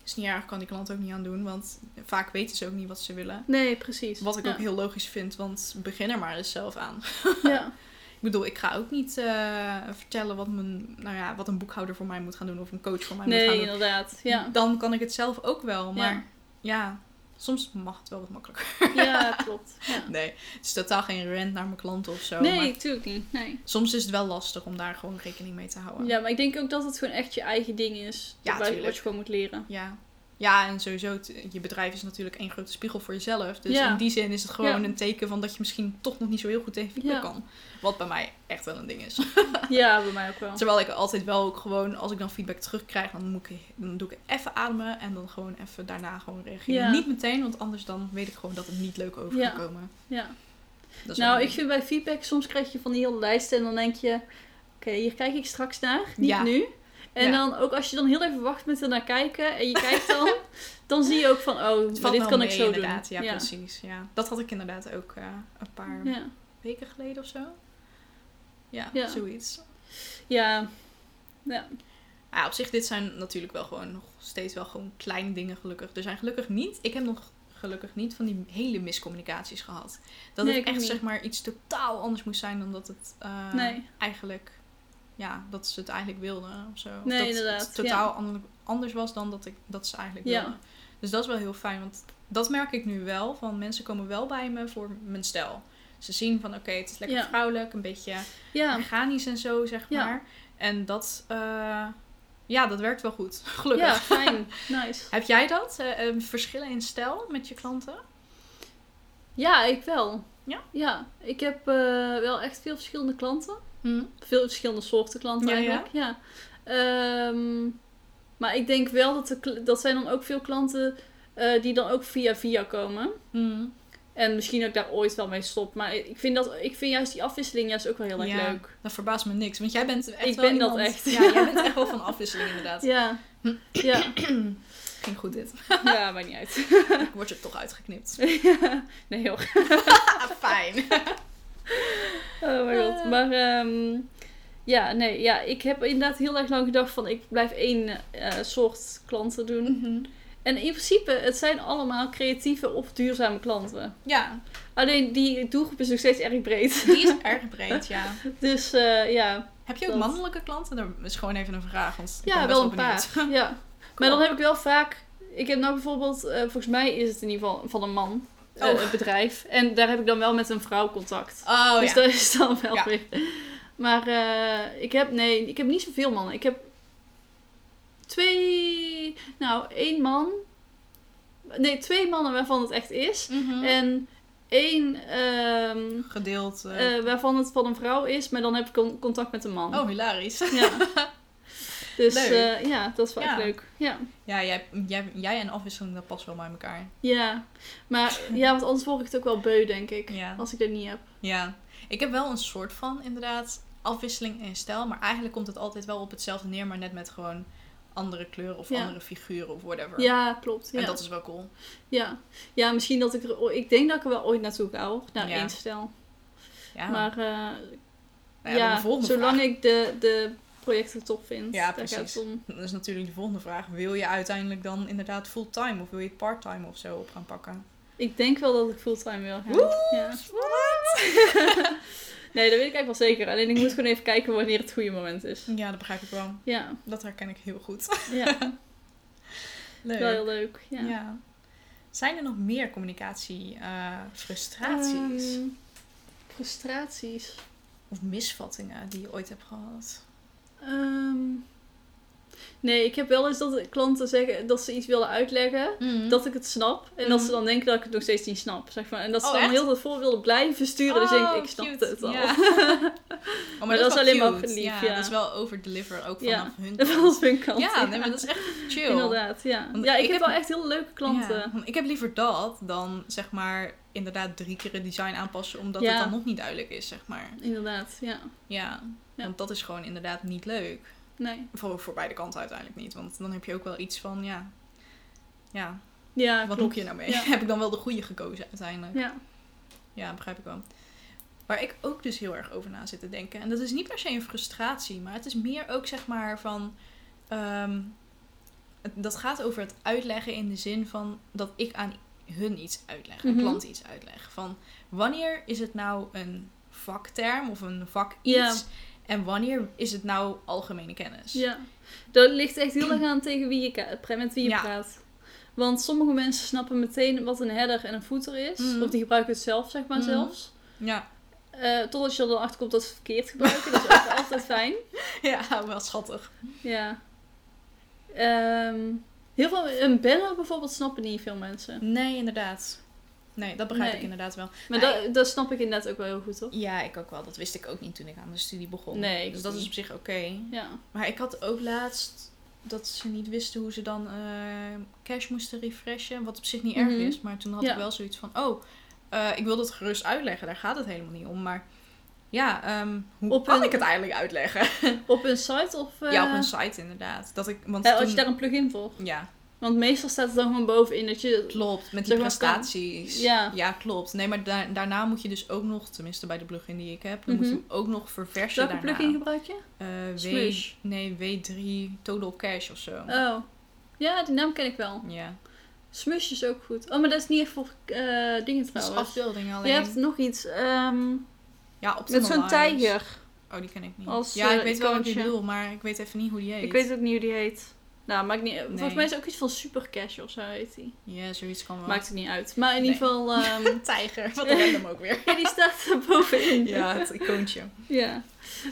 Is niet erg, kan die klant ook niet aan doen. Want vaak weten ze ook niet wat ze willen. Nee, precies. Wat ik ja. ook heel logisch vind, want begin er maar eens zelf aan. Ja. Ik bedoel, ik ga ook niet eh, vertellen wat, mijn, nou ja, wat een boekhouder voor mij moet gaan doen of een coach voor mij moet gaan Nee, doen. inderdaad. Ja. Dan kan ik het zelf ook wel. Maar Ja. ja, soms mag het wel wat makkelijker. ja, klopt. Ja. Nee, het is totaal geen rent naar mijn klanten of zo. Nee, natuurlijk niet. Nee. soms is het wel lastig om daar gewoon rekening mee te houden. Ja, maar ik denk ook dat het gewoon echt je eigen ding is. Ja, wat je gewoon moet leren. Ja. Ja, en sowieso, je bedrijf is natuurlijk één grote spiegel voor jezelf. Dus Ja. in die zin is het gewoon Ja. een teken van dat je misschien toch nog niet zo heel goed tegen feedback Ja. kan. Wat bij mij echt wel een ding is. Ja, bij mij ook wel. Terwijl ik altijd wel ook gewoon, als ik dan feedback terugkrijg, dan, moet ik, dan doe ik even ademen en dan gewoon even daarna gewoon reageren. Niet meteen, want anders dan weet ik gewoon dat het niet leuk over Ja. kan komen. Ja. Nou, ik vind bij feedback, soms krijg je van die hele lijsten en dan denk je, oké, hier kijk ik straks naar, niet nu. En Ja. dan ook als je dan heel even wacht met er naar kijken en je kijkt dan, dan zie je ook van, oh, maar dit kan mee, ik zo inderdaad. doen. Ja, precies. Ja. Dat had ik inderdaad ook eh, een paar Ja. weken geleden of zo. Ja, Ja. zoiets. Ja. Ja. Ja, op zich, dit zijn natuurlijk wel gewoon nog steeds wel gewoon kleine dingen gelukkig. Er zijn gelukkig niet, ik heb nog gelukkig niet van die hele miscommunicaties gehad. Dat Nee, het echt niet. zeg maar iets totaal anders moest zijn dan dat het eh, Nee. eigenlijk, ja, dat ze het eigenlijk wilden of zo. Of Nee, dat inderdaad, het totaal ander- anders was dan dat, ik, dat ze eigenlijk Ja. wilden. Dus dat is wel heel fijn, want dat merk ik nu wel. Van mensen komen wel bij me voor mijn stijl. Ze zien van oké, het is lekker Ja. vrouwelijk, een beetje Ja. organisch en zo, zeg maar. En dat, eh, ja, dat werkt wel goed. Gelukkig. Ja, fijn. Nice. Heb jij dat? Eh, eh, verschillen in stijl met je klanten? Ja, ik wel. Ja? Ja. Ik heb wel echt veel verschillende klanten. Hm. Veel verschillende soorten klanten Ja, eigenlijk. Ja. Ehm, maar ik denk wel dat, de, kl- dat zijn dan ook veel klanten eh, die dan ook via via komen. Hm. En misschien dat ik daar ooit wel mee stop. Maar ik vind, dat, ik vind juist die afwisseling juist ook wel heel erg Ja, leuk. Dat verbaast me niks, want jij bent echt Ik wel ben dat iemand- echt. Ja, jij bent echt wel van afwisseling inderdaad. Ja. Ja. Ging goed dit. ja, maakt niet uit. Wordt er toch uitgeknipt. nee. Ah, fijn. Oh mijn god. Eh. Maar ehm, ja, nee. Ja, ik heb inderdaad heel erg lang gedacht van ik blijf één eh, soort klanten doen. Mhm. En in principe, het zijn allemaal creatieve of duurzame klanten. Ja, Alleen die doelgroep is nog steeds erg breed. die is erg breed, ja. Dus eh, ja, Heb je ook Dat- mannelijke klanten? Dat is gewoon even een vraag, want ja wel een paar. Ja. Maar dan heb ik wel vaak... Ik heb nou bijvoorbeeld, eh, volgens mij is het in ieder geval van een man, Oh. het bedrijf. En daar heb ik dan wel met een vrouw contact. Oh dus ja. dat is dan wel Ja. weer... Maar eh, ik heb, nee, ik heb niet zoveel mannen. Ik heb twee, nou één man. Nee, twee mannen waarvan het echt is. Mhm. En één ehm, Gedeeld. eh, eh, waarvan het van een vrouw is, maar dan heb ik con- contact met een man. oh, hilarisch. Ja. Dus eh, ja, dat is wel Ja. echt leuk. Ja. Ja, jij, jij, jij en afwisseling, dat past wel bij elkaar. ja, maar ja, want anders word ik het ook wel beu, denk ik. Ja. Als ik dat niet heb. Ja, ik heb wel een soort van inderdaad afwisseling in stijl, maar eigenlijk komt het altijd wel op hetzelfde neer, maar net met gewoon andere kleuren of Ja. andere figuren of whatever. Ja, klopt. Ja. En dat is wel cool. ja. ja, misschien dat ik er... Ik denk dat ik er wel ooit naartoe ga. Naar één stijl. Ja, Maar eh, Nou ja, zolang vraag. ik de, de projecten tof vind. Ja, daar gaat precies. het om. Dat is natuurlijk de volgende vraag. Wil je uiteindelijk dan inderdaad fulltime of wil je het parttime of zo op gaan pakken? Ik denk wel dat ik fulltime wil gaan. Woe! Ja. nee, dat weet ik eigenlijk wel zeker. Alleen ik moet gewoon even kijken wanneer het goede moment is. Ja, dat begrijp ik wel. Ja, Dat herken ik heel goed. ja. Leuk. wel heel leuk. Ja. Ja. Zijn er nog meer communicatie eh, frustraties Ehm, frustraties. of misvattingen die je ooit hebt gehad? Ehm, nee, ik heb wel eens dat klanten zeggen dat ze iets willen uitleggen. Dat ik het snap. En dat ze Mhm. dan denken dat ik het nog steeds niet snap. Zeg maar. En dat ze Oh, dan echt? heel het voor willen blijven sturen. dus denk ik, Oh, ik snap cute. het al. Ja. Oh, maar, dat is alleen maar lief, ja, ja. Dat is wel overdeliver ook Ja. vanaf hun Van kant. hun kant. Ja, nee, maar dat is echt chill. Inderdaad, ja. Want Ja, ik, ik heb wel echt hele leuke klanten. Ik heb liever dat dan zeg maar inderdaad drie keer het design aanpassen omdat het dan nog niet duidelijk is, zeg maar. Inderdaad, ja. Ja, Ja. want dat is gewoon inderdaad niet leuk. Nee. Voor, voor beide kanten uiteindelijk niet, want dan heb je ook wel iets van, ja, ja Ja, wat moet je nou mee? Ja. heb ik dan wel de goede gekozen uiteindelijk? Ja. Ja, begrijp ik wel. Waar ik ook dus heel erg over na zit te denken. En dat is niet per se een frustratie, maar het is meer ook zeg maar van. het- dat gaat over het uitleggen in de zin van dat ik aan hun iets uitleg, een Mhm. klant iets uitleg. Van wanneer is het nou een vakterm of een vak iets en wanneer is het nou algemene kennis? Ja. Dat ligt echt heel erg aan tegen wie je met wie je Ja. praat. Want sommige mensen snappen meteen wat een header en een footer is. Mhm. Of die gebruiken het zelf, zeg maar, Mhm. zelfs. Ja, Eh, totdat je er dan achter komt dat ze het verkeerd gebruiken. dat is ook altijd fijn. ja wel schattig. Ja. Ehm, Heel veel, een banner bijvoorbeeld snappen niet veel mensen. Nee, inderdaad. Nee, dat begrijp Nee. ik inderdaad wel. Maar Nee. dat, dat snap ik inderdaad ook wel heel goed, hoor. Ja, ik ook wel. Dat wist ik ook niet toen ik aan de studie begon. Nee, dus dat niet. is op zich oké. Ja. Maar ik had ook laatst dat ze niet wisten hoe ze dan eh, cash moesten refreshen. Wat op zich niet erg Mhm. is. Maar toen had Ja. ik wel zoiets van, oh, eh, ik wil dat gerust uitleggen. Daar gaat het helemaal niet om. Maar ja, ehm, hoe Op kan een- ik het eigenlijk uitleggen? Op een site of... eh, ja, op een site inderdaad. Dat ik, want eh, als toen- je daar een plugin voor. Ja, Want meestal staat het dan gewoon bovenin dat je... klopt. Met die kan- prestaties. Ja. klopt. Nee, maar da- daarna moet je dus ook nog, tenminste bij de plugin die ik heb, dan moet Mhm. je hem ook nog verversen Welke daarna. plugin gebruik je? Eh, w, nee, W3 Total Cash of zo. Oh. Ja, die naam ken ik wel. Ja. Smush is ook goed. Oh, maar dat is niet echt voor eh, dingen Dat is trouwens. afbeelding alleen. Je hebt nog iets. ehm, ja, op met zo'n tijger. Oh, die ken ik niet. Als, ja, ik eh, weet wel wat je bedoelt, maar ik weet even niet hoe die heet. Ik weet ook niet hoe die heet. Nou, maakt niet... Volgens Nee. mij is het ook iets van Super Cash of zo heet die. Ja, zoiets kan wel. Maakt het niet uit. Maar in Nee. ieder geval... ehm, tijger. Wat random ook weer. ja, die staat er bovenin. ja, het icoontje. Ja.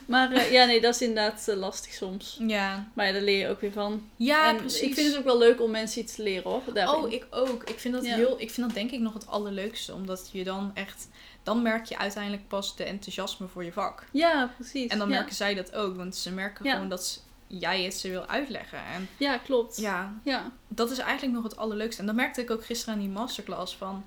Maar eh, ja, nee, dat is inderdaad eh, lastig soms. Ja. Maar ja, daar leer je ook weer van. Ja, en precies. ik vind het ook wel leuk om mensen iets te leren hoor. Daarin. Oh, ik ook. Ik vind dat Ja. heel, ik vind dat denk ik nog het allerleukste, omdat je dan echt, dan merk je uiteindelijk pas de enthousiasme voor je vak. Ja, precies. En dan ja. merken zij dat ook, want ze merken gewoon dat ze- jij het ze wil uitleggen. En Ja, klopt. ja, Ja. dat is eigenlijk nog het allerleukste. En dat merkte ik ook gisteren aan die masterclass van,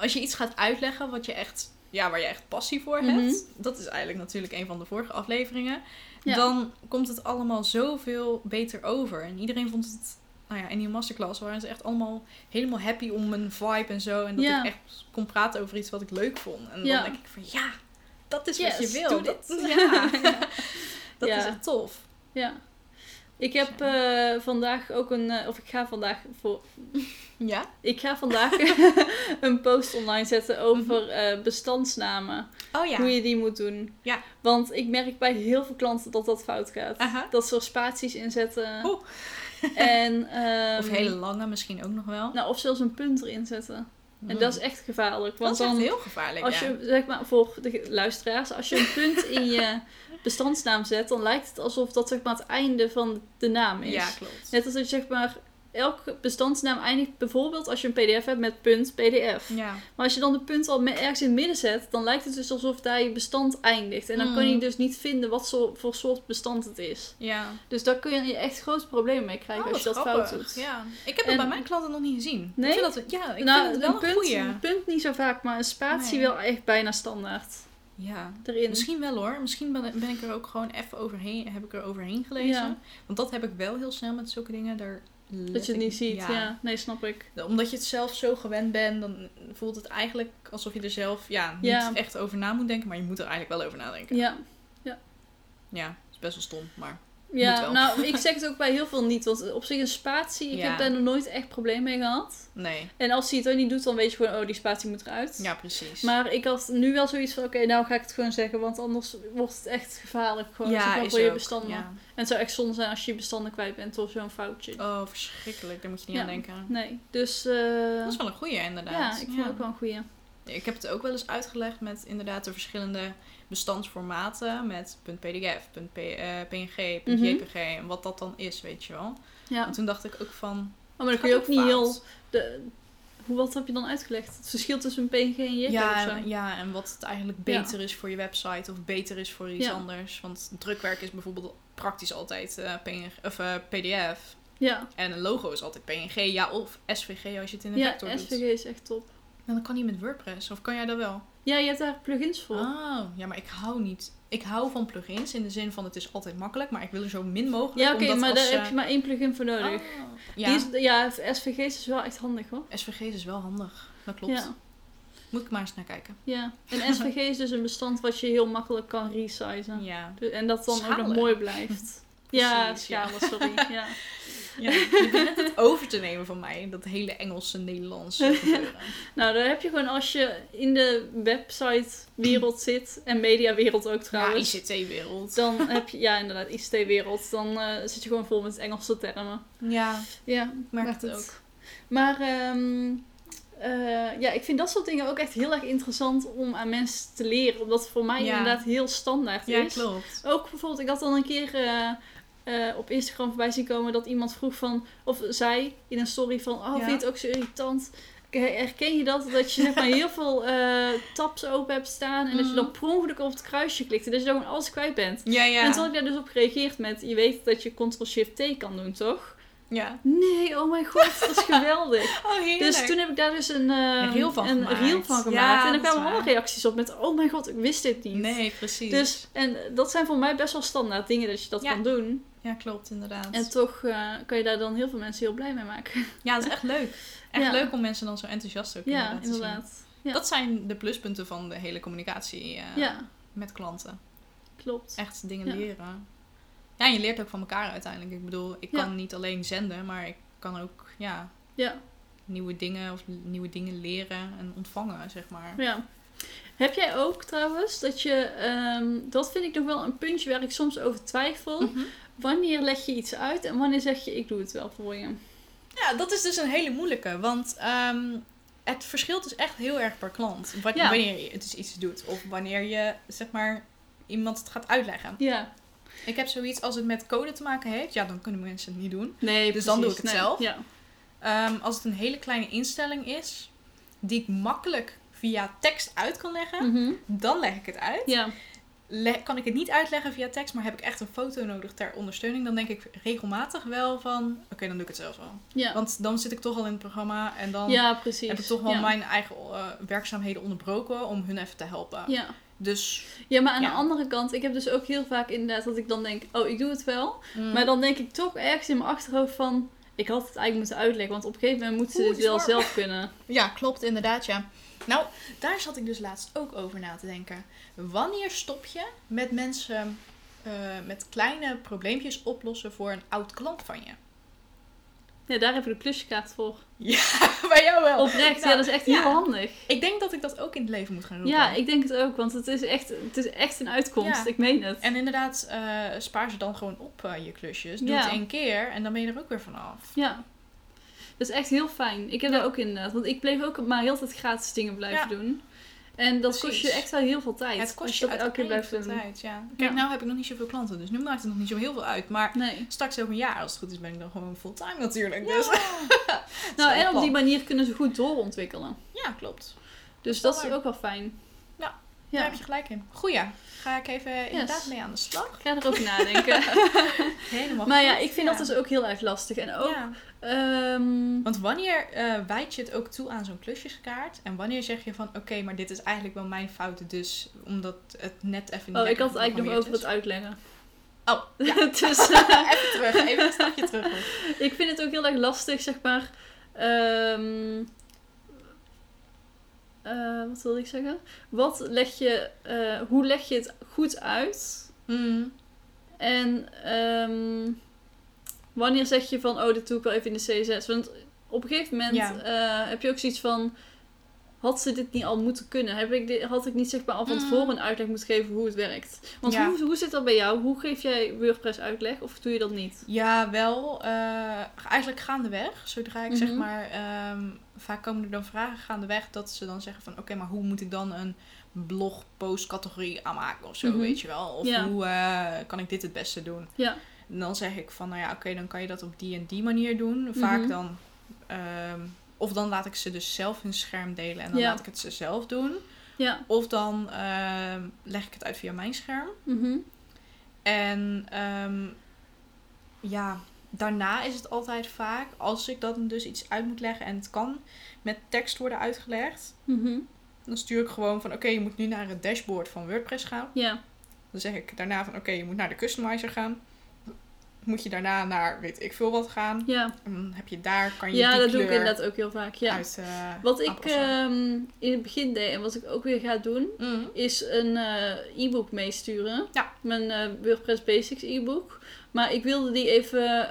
als je iets gaat uitleggen wat je echt, ja, waar je echt passie voor hebt, Mhm. dat is eigenlijk natuurlijk een van de vorige afleveringen, Ja. dan komt het allemaal zoveel beter over. En iedereen vond het, nou ja, in die masterclass waren ze echt allemaal helemaal happy om mijn vibe en zo. En dat Ja. ik echt kon praten over iets wat ik leuk vond. En Ja. dan denk ik van, ja, dat is wat je wil. doe Dat, dit. ja, dat is echt tof. Ja. Ik heb eh, vandaag ook een, eh, of ik ga vandaag voor, Ja? ik ga vandaag een post online zetten over eh, bestandsnamen. Oh ja. Hoe je die moet doen. Ja. Want ik merk bij heel veel klanten dat dat fout gaat. Aha. Dat ze er spaties in zetten. Oeh. En, ehm, Of hele lange misschien ook nog wel. Nou, of zelfs een punt erin zetten. En dat is echt gevaarlijk. dat Want is echt dan, heel gevaarlijk, als ja. je, zeg maar, voor de luisteraars, als je een punt in je bestandsnaam zet, dan lijkt het alsof dat zeg maar het einde van de naam is. Ja, klopt. Net als dat je zeg maar, elke bestandsnaam eindigt bijvoorbeeld als je een pdf hebt met punt pdf. Ja. Maar als je dan de punt al ergens in het midden zet, dan lijkt het dus alsof daar je bestand eindigt. En dan kan je Mm. dus niet vinden wat zo, voor soort bestand het is. Ja. Dus daar kun je echt groot probleem mee krijgen Oh, als je dat grappig. fout doet. Ja. Ik heb het En- bij mijn klanten nog niet gezien. Nee? Ik vind dat, ja, ik nou, vind het wel een een punt, een punt niet zo vaak, maar een spatie Nee. wel echt bijna standaard Ja. erin. Misschien wel hoor. Misschien ben, ik er ook gewoon even overheen, heb ik er overheen gelezen. Ja. Want dat heb ik wel heel snel met zulke dingen. Daar Dat je het niet ziet, ja. Nee, snap ik. Omdat je het zelf zo gewend bent, dan voelt het eigenlijk alsof je er zelf ja, niet Ja. echt over na moet denken. Maar je moet er eigenlijk wel over nadenken. Ja, Ja, is best wel stom, maar... ja nou, ik zeg het ook bij heel veel niet. Want op zich een spatie, ik Ja. heb daar nog nooit echt probleem mee gehad. Nee. En als hij het ook niet doet, dan weet je gewoon, oh, die spatie moet eruit. Ja, precies. Maar ik had nu wel zoiets van, oké, nou ga ik het gewoon zeggen, want anders wordt het echt gevaarlijk gewoon maar, is voor je bestanden. Ja. En het zou echt zonde zijn als je je bestanden kwijt bent door zo'n foutje. Oh, verschrikkelijk. Daar moet je niet Ja. aan denken. Nee, dus uh, Dat is wel een goeie, inderdaad. ja, ik vond het ook wel een goeie. Ik heb het ook wel eens uitgelegd met inderdaad de verschillende bestandsformaten. Met .pdf, .png. .jpg en wat dat dan is, weet je wel. Ja, En toen dacht ik ook van... oh, maar dan kun je ook niet heel... De, hoe, wat heb je dan uitgelegd? Het verschil tussen een PNG en JPEG of Ja, zo? ja, en wat het eigenlijk Ja. beter is voor je website of beter is voor iets Ja. anders. Want drukwerk is bijvoorbeeld praktisch altijd eh, PNG, of, eh, PDF. Ja, En een logo is altijd PNG, ja, of SVG als je het in een ja vector SVG doet. is echt top. En dan kan niet met WordPress, of kan jij dat wel? Ja, je hebt daar plugins voor. Oh, ja, maar ik hou niet. Ik hou van plugins in de zin van het is altijd makkelijk, maar ik wil er zo min mogelijk. ja, oké, maar als, daar eh, heb je maar één plugin voor nodig. oh, ja, Die is, ja, SVG is wel echt handig hoor. SVG is wel handig. Dat klopt. Ja, Moet ik maar eens naar kijken. ja. En SVG is dus een bestand wat je heel makkelijk kan resizen. Ja. En dat dan ook nog mooi blijft. Precies, ja. schalen, sorry. Ja. ja. Je bent het over te nemen van mij, dat hele Engelse, Nederlandse gebeuren. Nou, dan heb je gewoon als je in de website-wereld zit, en mediawereld ook Ja, trouwens. ICT-wereld. Dan heb je, ja inderdaad, ICT-wereld. Dan eh, zit je gewoon vol met Engelse termen. Ja, Ja, ik merk maar het ook. Maar ehm, eh, ja, ik vind dat soort dingen ook echt heel erg interessant om aan mensen te leren. Omdat het voor mij Ja. inderdaad heel standaard Ja, is. klopt. Ook bijvoorbeeld, ik had dan een keer... eh, eh, op Instagram voorbij zien komen dat iemand vroeg van, of zei in een story van, oh, Ja. vind je het ook zo irritant? Herken je dat? Dat je zeg maar heel veel eh, tabs open hebt staan en dat je Mhm. dan per ongeluk op het kruisje klikt en dat je dan alles kwijt bent. Ja, ja. En toen had ik daar dus op gereageerd met, je weet dat je Ctrl-Shift-T kan doen, toch? Ja. Nee, oh mijn god, dat is geweldig. Oh, heerlijk. Dus toen heb ik daar dus een, eh, Een reel van een gemaakt. reel van gemaakt. Ja, en er kwamen allemaal reacties op met, oh mijn god, ik wist dit niet. Nee, precies. Dus, en dat zijn voor mij best wel standaard dingen dat je dat Ja. kan doen. Ja, klopt, inderdaad. En toch eh, kan je daar dan heel veel mensen heel blij mee maken. Ja, dat is echt leuk. Echt Ja. leuk om mensen dan zo enthousiast ook ja, inderdaad zien. inderdaad. Ja. Dat zijn de pluspunten van de hele communicatie eh, Ja, met klanten. klopt. Echt dingen Ja. leren. Ja, en je leert ook van elkaar uiteindelijk. Ik bedoel, ik Ja. kan niet alleen zenden, maar ik kan ook ja, Ja, nieuwe dingen of nieuwe dingen leren en ontvangen, zeg maar. ja. Heb jij ook trouwens dat je, ehm, dat vind ik nog wel een puntje waar ik soms over twijfel. Mhm. Wanneer leg je iets uit en wanneer zeg je ik doe het wel voor je? Ja, dat is dus een hele moeilijke. Want ehm, het verschilt dus echt heel erg per klant. Wat, Ja. Wanneer je dus iets doet. Of wanneer je, zeg maar, iemand het gaat uitleggen. Ja, Ik heb zoiets als het met code te maken heeft. Ja, dan kunnen mensen het niet doen. nee, Dus dan doe ik het Nee, zelf. Ja, Ehm, als het een hele kleine instelling is, die ik makkelijk via tekst uit kan leggen, Mhm. dan leg ik het uit. ja. Le- kan ik het niet uitleggen via tekst, maar heb ik echt een foto nodig ter ondersteuning, dan denk ik regelmatig wel van, oké, dan doe ik het zelf wel. ja. Want dan zit ik toch al in het programma en dan ja, heb ik toch wel mijn eigen eh, werkzaamheden onderbroken om hun even te helpen. Ja. Dus, ja, maar aan Ja. de andere kant, ik heb dus ook heel vaak inderdaad dat ik dan denk, oh, ik doe het wel. mm, Maar dan denk ik toch ergens in mijn achterhoofd van, ik had het eigenlijk moeten uitleggen, want op een gegeven moment moeten ze Oeh, dit die wel warm. zelf kunnen. Ja, klopt, inderdaad, ja. Nou, daar zat ik dus laatst ook over na te denken. Wanneer stop je met mensen eh, met kleine probleempjes oplossen voor een oud klant van je? Ja, daar heb ik de klusjekaart voor. Ja, bij jou wel. Oprecht, Nou, ja, dat is echt ja. heel handig. Ik denk dat ik dat ook in het leven moet gaan roepen. Ja, ik denk het ook, want het is echt, het is echt een uitkomst. Ja. Ik meen het. En inderdaad, eh, spaar ze dan gewoon op eh, je klusjes. Doe het één keer en dan ben je er ook weer vanaf. Ja. Dat is echt heel fijn. Ik heb dat ook inderdaad. Want ik bleef ook maar heel tijd gratis dingen blijven Ja. doen. En dat kost je echt wel heel veel tijd. Het kost je je elke keer blijft veel tijd. Ja. Kijk, Ja. nou heb ik nog niet zoveel klanten, dus nu maakt het nog niet zo heel veel uit. Maar Nee. straks over een jaar, als het goed is, ben ik dan gewoon fulltime natuurlijk. Dus. Nou, en op die manier kunnen ze goed doorontwikkelen. Ja, klopt. Dus dat is ook wel fijn. Daar heb je gelijk in. Goeie. Ga ik even inderdaad mee aan de slag. Ik ga erover nadenken. Helemaal maar ja, ik vind dat dus ook heel erg lastig. En ook... Ehm, Want wanneer eh wijd je het ook toe aan zo'n klusjeskaart? En wanneer zeg je van, oké, maar dit is eigenlijk wel mijn fout, dus omdat het net even niet oh, ik had het eigenlijk nog over het uitleggen. Oh, ja. dus even terug, even een stapje terug. ik vind het ook heel erg lastig, zeg maar. ehm, eh, wat wilde ik zeggen? Wat leg je, eh, hoe leg je het goed uit? Hmm. En ehm, wanneer zeg je van, oh, dit doe ik wel even in de C6? Want op een gegeven moment Ja. eh, heb je ook zoiets van, had ze dit niet al moeten kunnen? Heb ik dit, had ik niet zeg maar al van Mm. tevoren een uitleg moeten geven hoe het werkt? Want Ja. hoe, hoe zit dat bij jou? Hoe geef jij WordPress uitleg of doe je dat niet? Ja, wel. eh, eigenlijk gaandeweg. Zodra ik zeg Mhm. maar... ehm, vaak komen er dan vragen gaandeweg dat ze dan zeggen van... Oké, maar hoe moet ik dan een blogpost categorie aanmaken of zo, Mhm. weet je wel? Of Ja. hoe eh, kan ik dit het beste doen? Ja. En dan zeg ik van, nou ja, oké, dan kan je dat op die en die manier doen. Vaak Mhm. dan... ehm, of dan laat ik ze dus zelf hun scherm delen en dan Ja. laat ik het ze zelf doen. Ja. Of dan ehm, leg ik het uit via mijn scherm. Mhm. En ehm, ja, daarna is het altijd vaak, als ik dan dus iets uit moet leggen en het kan met tekst worden uitgelegd, Mhm. dan stuur ik gewoon van oké, je moet nu naar het dashboard van WordPress gaan. Ja. Dan zeg ik daarna van oké, je moet naar de customizer gaan. Moet je daarna naar weet ik veel wat gaan. Ja. En dan heb je daar, kan je Ja, dat doe ik inderdaad ook heel vaak. Ja. uit eh, Wat ik ehm, in het begin deed en wat ik ook weer ga doen, Mhm. is een eh, e-book meesturen. Ja. Mijn eh, WordPress Basics e-book. Maar ik wilde die even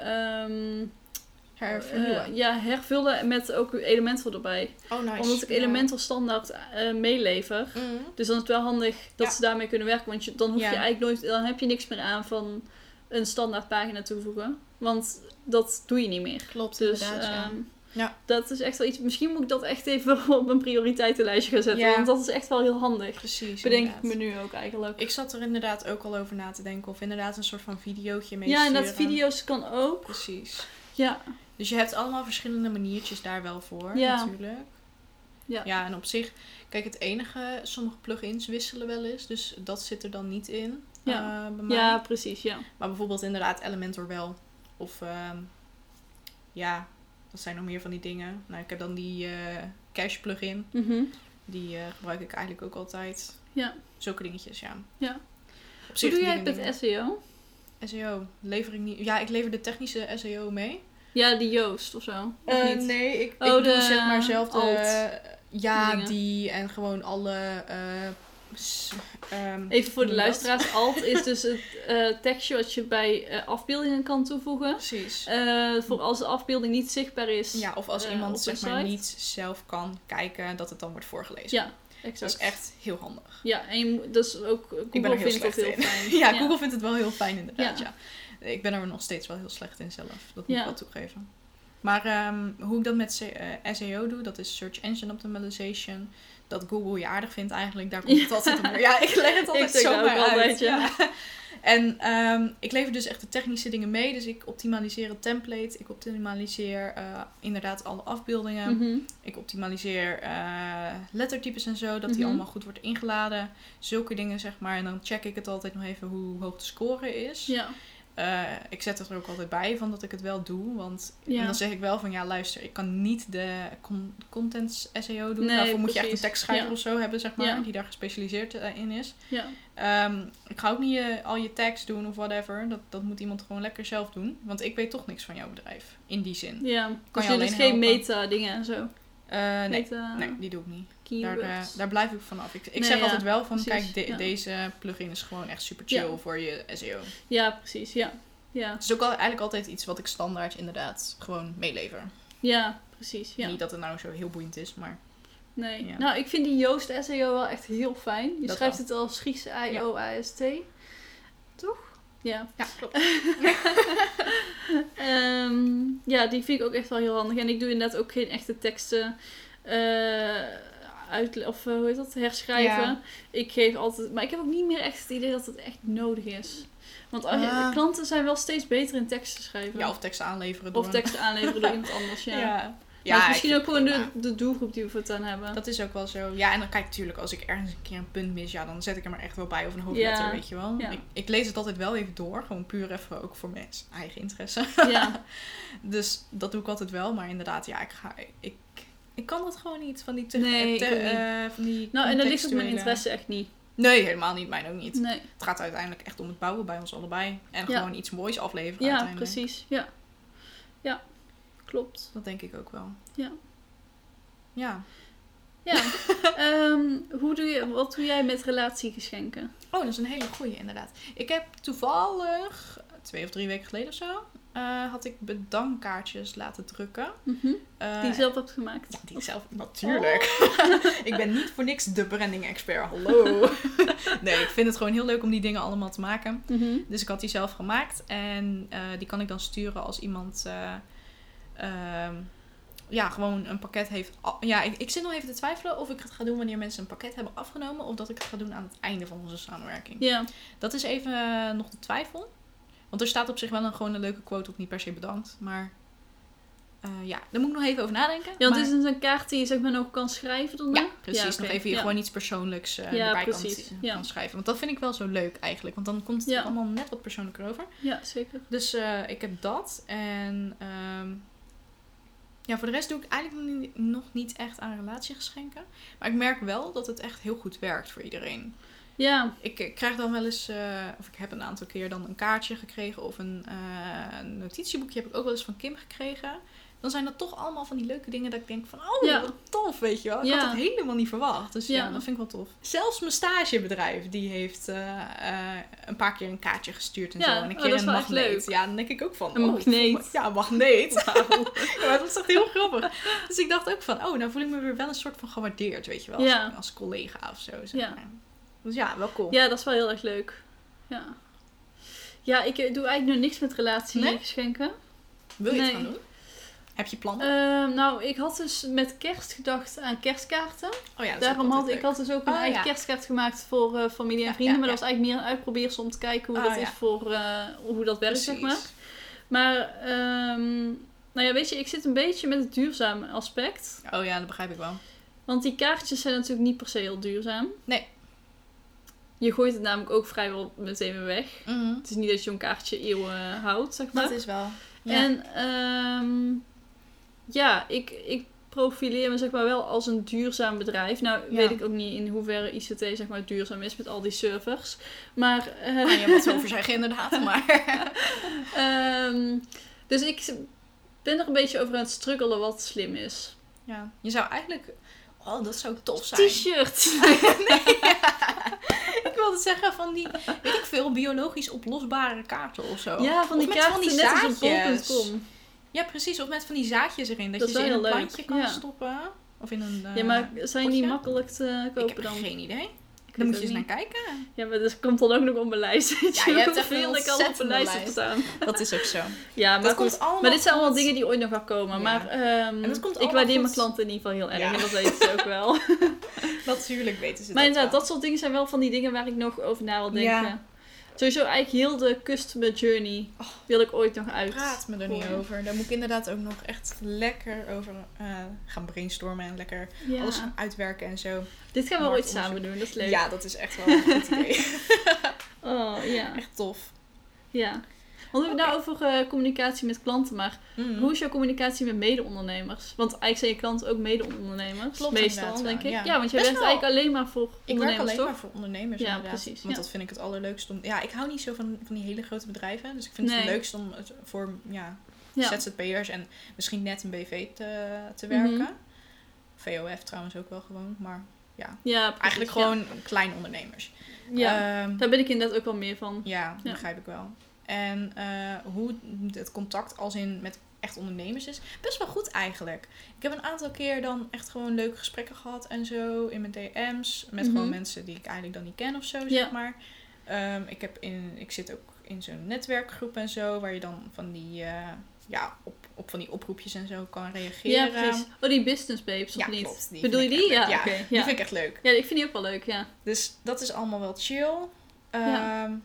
Hervernieuwen. eh, ja, hervullen met ook Elementor erbij. oh, nice. Omdat ik Ja. Elementor standaard meelever. Mhm. Dus dan is het wel handig dat Ja. ze daarmee kunnen werken. Want je, dan hoef je eigenlijk nooit, dan heb je niks meer aan van een standaard pagina toevoegen. Want dat doe je niet meer. Klopt, Dus inderdaad. ja. ehm, Ja. Dat is echt wel iets. Misschien moet ik dat echt even op mijn prioriteitenlijstje gaan zetten. Ja. Want dat is echt wel heel handig. Precies. Bedenk inderdaad. ik me nu ook eigenlijk. Ik zat er inderdaad ook al over na te denken. Of inderdaad een soort van videootje mee ja, en dat video's kan ook. Precies. Ja. Dus je hebt allemaal verschillende maniertjes daar wel voor, Ja. natuurlijk. Ja. Ja, en op zich, kijk, het enige, sommige plugins wisselen wel eens. Dus dat zit er dan niet in Ja. eh. Ja, precies. Ja. Maar bijvoorbeeld inderdaad Elementor wel. Of ehm, ja, dat zijn nog meer van die dingen. Nou, ik heb dan die eh Cache plugin. Mhm. Die eh, gebruik ik eigenlijk ook altijd. Ja. Zulke dingetjes, ja. Ja. Op Hoe doe jij het met SEO? SEO? Lever ik niet... Ja, ik lever de technische SEO mee. Ja, die Joost of zo. Of niet? nee, ik, Oh, ik doe de zeg maar zelf de... ja, die en gewoon alle... eh, ehm, Even voor de dat? luisteraars. Alt is dus het eh, tekstje wat je bij eh, afbeeldingen kan toevoegen. Precies. Eh, voor als de afbeelding niet zichtbaar is. ja, of als iemand zeg maar niet zelf kan kijken, dat het dan wordt voorgelezen. Ja, exact. Dat is echt heel handig. Ja, en je moet, dus ook Google ik ben er heel vindt dat slecht heel in. fijn. ja, Google vindt het wel heel fijn inderdaad, Ja. ja. Ik ben er nog steeds wel heel slecht in zelf. Dat moet Ja. ik wel toegeven. Maar ehm, hoe ik dat met SEO doe, dat is Search Engine Optimization. Dat Google je aardig vindt eigenlijk, daar komt het altijd op. Ja, ik leg het altijd zo uit. altijd, ja. En ehm, ik lever dus echt de technische dingen mee. Dus ik optimaliseer het template. Ik optimaliseer eh, inderdaad alle afbeeldingen. Mhm. Ik optimaliseer eh, lettertypes en zo, dat die Mhm. allemaal goed wordt ingeladen. Zulke dingen, zeg maar. En dan check ik het altijd nog even hoe hoog de score is. Ja. Eh, ik zet het er ook altijd bij van dat ik het wel doe. Want Ja. dan zeg ik wel van ja, luister, ik kan niet de con- contents SEO doen. Nee, Daarvoor moet je echt een tekstschrijver Ja. of zo hebben, zeg maar, Ja. die daar gespecialiseerd eh, in is. Ja. Ehm, ik ga ook niet je, al je tags doen of whatever. Dat, dat moet iemand gewoon lekker zelf doen. Want ik weet toch niks van jouw bedrijf. In die zin. ja. je Dus je geen meta-dingen en zo. Eh, nee, Meta nee, die doe ik niet. Daar, eh, daar blijf ik vanaf. Ik, ik Nee, zeg ja, altijd wel van, precies, kijk, de- ja. deze plugin is gewoon echt super chill Ja. voor je SEO. Ja, precies. Ja. Ja. Het is ook al, eigenlijk altijd iets wat ik standaard inderdaad gewoon meelever. Ja, precies. Ja. Niet dat het nou zo heel boeiend is, maar Nee. Nou, ik vind die Joost SEO wel echt heel fijn. Je Dat schrijft wel. het als Griekse I-O-A-S-T. Toch? Ja. ja, klopt. Ehm, ja, die vind ik ook echt wel heel handig. En ik doe inderdaad ook geen echte teksten eh uit, of eh, hoe heet dat, herschrijven. Ja. Ik geef altijd, maar ik heb ook niet meer echt het idee dat het echt nodig is. Want als je- Ah. klanten zijn wel steeds beter in teksten schrijven. Ja, of teksten aanleveren door of teksten aanleveren door iemand anders. Ja. Ja, maar is misschien ook gewoon de, de doelgroep die we voor het aan hebben. Dat is ook wel zo. Ja, en dan kijk natuurlijk, als ik ergens een keer een punt mis, ja, dan zet ik hem er echt wel bij of een hoofdletter, Ja. weet je wel. Ja. Ik, ik lees het altijd wel even door, gewoon puur even ook voor mijn eigen interesse. ja. Dus dat doe ik altijd wel, maar inderdaad, ja, ik ga, ik, ik kan dat gewoon niet van die te, Nee, te- ook niet. eh, van die Nou, en dat ligt op mijn interesse echt niet. Nee, helemaal niet, mijn ook niet. Nee. Het gaat uiteindelijk echt om het bouwen bij ons allebei en Ja. gewoon iets moois afleveren Ja, precies. Ja. Ja, klopt. Dat denk ik ook wel. Ja. Ja. Ja. Ehm, hoe doe je, wat doe jij met relatiegeschenken? Oh, dat is een hele goeie inderdaad. Ik heb toevallig, twee of drie weken geleden of zo, eh, had ik bedankkaartjes laten drukken. Mhm. Eh, Die je zelf hebt gemaakt? Ja, die ik zelf, natuurlijk. ik ben niet voor niks de branding expert, hallo. nee, ik vind het gewoon heel leuk om die dingen allemaal te maken. Mhm. Dus ik had die zelf gemaakt en eh, die kan ik dan sturen als iemand eh, ehm, ja, gewoon een pakket heeft. Ja, ik, ik zit nog even te twijfelen of ik het ga doen wanneer mensen een pakket hebben afgenomen of dat ik het ga doen aan het einde van onze samenwerking. Ja. Dat is even nog de twijfel. Want er staat op zich wel een, gewoon een leuke quote op, niet per se bedankt. Maar eh, ja, daar moet ik nog even over nadenken. ja, want maar- het is een kaart die je zeg maar nog kan schrijven dan? ja, precies. Ja. Nog even Ja. gewoon iets persoonlijks eh Ja, erbij precies. kan, schrijven. Want dat vind ik wel zo leuk eigenlijk. Want dan komt het allemaal net wat persoonlijker over. Ja, zeker. Dus eh, ik heb dat. En ehm, ja, voor de rest doe ik eigenlijk nog niet, nog niet echt aan relatiegeschenken. Maar ik merk wel dat het echt heel goed werkt voor iedereen. Ja, Ik, ik krijg dan wel eens, eh, of ik heb een aantal keer dan een kaartje gekregen of een eh, notitieboekje heb ik ook wel eens van Kim gekregen. Dan zijn dat toch allemaal van die leuke dingen dat ik denk van, oh, Ja. wat tof, weet je wel. Ik Ja. had dat helemaal niet verwacht. Dus ja. Ja. dat vind ik wel tof. Zelfs mijn stagebedrijf, die heeft eh, eh, een paar keer een kaartje gestuurd en zo. En een oh, keer een magneet. leuk. Ja, dan denk ik ook van, Een oh, magneet. Ja, een magneet. ja, maar dat is echt heel grappig. Dus ik dacht ook van, oh, nou voel ik me weer wel een soort van gewaardeerd, weet je wel. Als, collega of zo. Zeg Ja. maar. Dus ja, wel cool. ja, dat is wel heel erg leuk. Ja. Ja, ik eh, doe eigenlijk nu niks met relatiegeschenken. Wil je het gaan doen? Heb je plannen? Ehm, nou, ik had dus met kerst gedacht aan kerstkaarten. oh ja, Daarom had altijd ik had dus ook een Oh, eigen ja. kerstkaart gemaakt voor eh, familie en vrienden. ja, maar dat was eigenlijk meer een uitprobeersel om te kijken hoe Oh, dat is voor eh, hoe dat werkt, zeg maar. Maar, ehm, nou ja, weet je, ik zit een beetje met het duurzame aspect. Oh ja, dat begrijp ik wel. Want die kaartjes zijn natuurlijk niet per se heel duurzaam. Nee. Je gooit het namelijk ook vrijwel meteen weer weg. Het is niet dat je zo'n kaartje eeuwen houdt, zeg maar. Dat is wel. Ja. En ehm, ja, ik, ik profileer me zeg maar wel als een duurzaam bedrijf. Nou Ja. weet ik ook niet in hoeverre ICT zeg maar duurzaam is met al die servers. Maar, eh, Kan je wat over zeggen, inderdaad. Maar ehm, dus ik ben er een beetje over aan het struggelen wat slim is. ja, je zou eigenlijk... Oh, dat zou tof zijn. T-shirt! Ik wilde zeggen van die, weet ik veel, biologisch oplosbare kaarten of zo. Ja, van Of die met kaarten van die net als op zaadjes. Ja, precies. Of met van die zaadjes erin. Dat, Dat je ze in een leuk, plantje kan ja. stoppen. Of in een... eh, Ja, maar zijn die makkelijk te Ik kopen heb dan? geen idee. Dan moet je eens naar kijken. Ja, maar dat komt dan ook nog op mijn lijst. Weet Ja, je je hebt echt een ik al op een ontzettende lijst heb staan. Dat is ook zo. Ja, maar dat goed. komt allemaal Maar dit zijn allemaal dingen die ooit nog gaan komen. Ja. Maar ehm, En dat komt ik waardeer goed. mijn klanten in ieder geval heel erg. Ja. En dat weten ze ook wel. Natuurlijk weten ze maar dat inderdaad, wel. dat soort dingen zijn wel van die dingen waar ik nog over na wil denken. Ja. Sowieso eigenlijk heel de customer journey Oh. wil ik ooit nog uit. Praat me er niet over. Daar moet ik inderdaad ook nog echt lekker over eh, gaan brainstormen en lekker Ja. alles uitwerken en zo. Dit gaan we ooit samen doen, dat is leuk. Ja, dat is echt wel een goed idee. Oh, ja. Echt tof. ja. Want we hebben het nou over eh, communicatie met klanten, maar Mhm. hoe is jouw communicatie met mede-ondernemers? Want eigenlijk zijn je klanten ook mede-ondernemers. Klopt Meestal, denk ik. ja. Ja, want jij werkt eigenlijk alleen maar voor Ik werk ondernemers, alleen toch? maar voor ondernemers Ja, inderdaad. precies, Want ja. dat vind ik het allerleukste om... Ja, ik hou niet zo van, van die hele grote bedrijven. Dus ik vind het Nee. het leukst om het voor ja, Ja. ZZP'ers en misschien net een BV te, te Mhm. werken. VOF trouwens ook wel gewoon. Maar Ja, precies, eigenlijk ja. gewoon kleine ondernemers. Ja, Ehm, daar ben ik inderdaad ook wel meer van. Ja, Ja. begrijp ik wel. En eh, hoe het contact als in met echt ondernemers is, best wel goed eigenlijk. Ik heb een aantal keer dan echt gewoon leuke gesprekken gehad en zo in mijn DM's. Met Mhm. gewoon mensen die ik eigenlijk dan niet ken of zo, Ja. zeg maar. Ehm, ik, heb in, ik zit ook in zo'n netwerkgroep en zo, waar je dan van die, eh, ja, op, op van die oproepjes en zo kan Ja, reageren. precies. Oh, die business babes, of Ja, niet? klopt. Die Bedoel je die? Ja, oké. Die ja. vind ik echt leuk. ja, ik vind die ook wel leuk, ja. Dus dat is allemaal wel chill. Ja.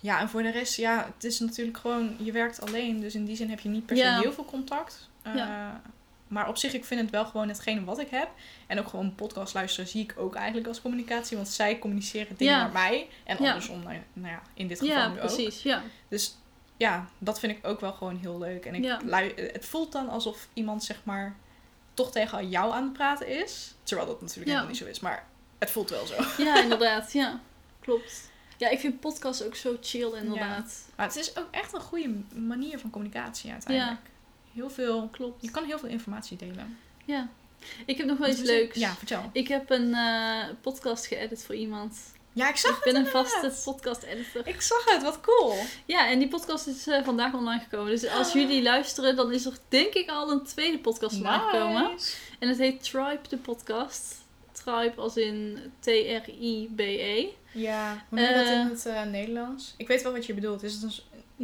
Ja, en voor de rest, ja, het is natuurlijk gewoon, je werkt alleen. Dus in die zin heb je niet per se Ja. heel veel contact. Eh, Ja. Maar op zich, ik vind het wel gewoon hetgene wat ik heb. En ook gewoon podcast luisteren zie ik ook eigenlijk als communicatie. Want zij communiceren dingen Ja. naar mij. En Ja. andersom, nou, nou ja, in dit geval Ja, nu ook. precies. Ja. Dus ja, dat vind ik ook wel gewoon heel leuk. En ik Ja. het voelt dan alsof iemand, zeg maar, toch tegen jou aan het praten is. Terwijl dat natuurlijk Ja. helemaal niet zo is. Maar het voelt wel zo. ja, inderdaad. Ja, klopt. Ja, ik vind podcasts ook zo chill, inderdaad. Maar het is ook echt een goede manier van communicatie uiteindelijk. Heel veel, Klopt. je kan heel veel informatie delen. Ja. Ik heb nog wel iets leuks. Ja, vertel. Ik heb een eh, podcast geëdit voor iemand. Ja, ik zag Ik ben een vaste podcast-editor. Ik zag het, wat cool. Ja, en die podcast is eh, vandaag online gekomen. Dus als jullie luisteren, dan is er denk ik al een tweede podcast online gekomen. En het heet Tribe, de podcast. Tribe als in T-R-I-B-E. Ja, hoe noem je dat Eh, in het eh, Nederlands? Ik weet wel wat je bedoelt. Is het een...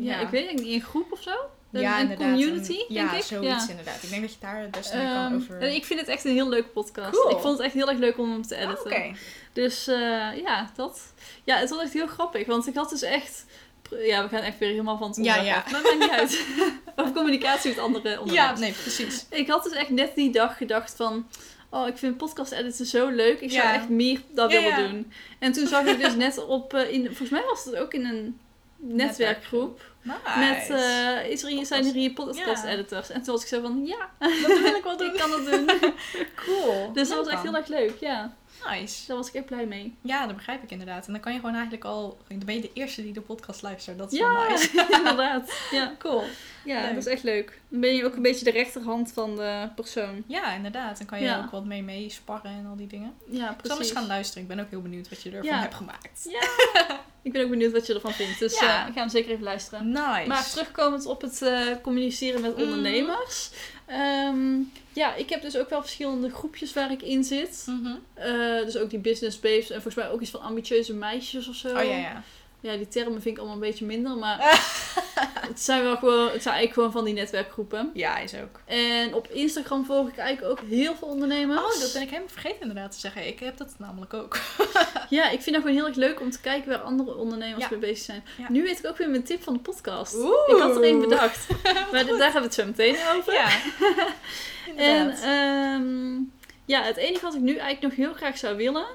Ja. ik weet het niet, een groep of zo? Een, ja, een community, een- denk ja, ik. zoiets inderdaad. Ik denk dat je daar het beste mee kan Ehm, over... en ik vind het echt een heel leuke podcast. Cool. Ik vond het echt heel erg leuk om hem te Ah, editen. Oké. Dus eh, ja, dat. Ja, het was echt heel grappig. Want ik had dus echt... Ja, we gaan echt weer helemaal van het Ja, onderwerp ja. af. Maar maakt niet uit. Over communicatie met andere Ja, onderwerpen. nee, precies. Ik had dus echt net die dag gedacht van... Oh, ik vind podcast editen zo leuk. Ik zou Ja. echt meer dat Ja, willen ja. doen. En toen zag ik dus net op... eh, in, volgens mij was het ook in een netwerkgroep. Nice. Met, eh, is er zijn er hier podcast editors? En toen was ik zo van, ja, dat wil ik wel doen. ik kan dat doen. Cool. dus dat was echt heel erg leuk, ja. Nice. Daar was ik echt blij mee. Ja, dat begrijp ik inderdaad. En dan kan je gewoon eigenlijk al... Dan ben je de eerste die de podcast luistert. Dat is Ja, wel nice. inderdaad. Ja, Cool. ja Leuk. dat is echt leuk. Dan ben je ook een beetje de rechterhand van de persoon. Ja, inderdaad. Dan kan je Ja. ook wat mee meesparren en al die dingen. Ja, Ik zal eens precies. gaan luisteren. Ik ben ook heel benieuwd wat je ervan Ja. hebt gemaakt. Ja, ik ben ook benieuwd wat je ervan vindt. Dus Ja. eh, we gaan zeker even luisteren. Nice. Maar terugkomend op het eh, communiceren met Mhm. ondernemers. Ehm, ja, ik heb dus ook wel verschillende groepjes waar ik in zit. Mhm. Eh, dus ook die business babes en volgens mij ook iets van ambitieuze meisjes of zo. Oh ja, ja. Ja, die termen vind ik allemaal een beetje minder, maar het zijn wel gewoon, het zijn eigenlijk gewoon van die netwerkgroepen. Ja, is ook. En op Instagram volg ik eigenlijk ook heel veel ondernemers. Oh, dat ben ik helemaal vergeten inderdaad te zeggen. Ik heb dat namelijk ook. Ja, ik vind dat gewoon heel erg leuk om te kijken waar andere ondernemers Ja. mee bezig zijn. Ja. Nu weet ik ook weer mijn tip van de podcast. Oeh. Ik had er één bedacht. maar daar gaan we het zo meteen over. Ja. En ehm, ja, het enige wat ik nu eigenlijk nog heel graag zou willen.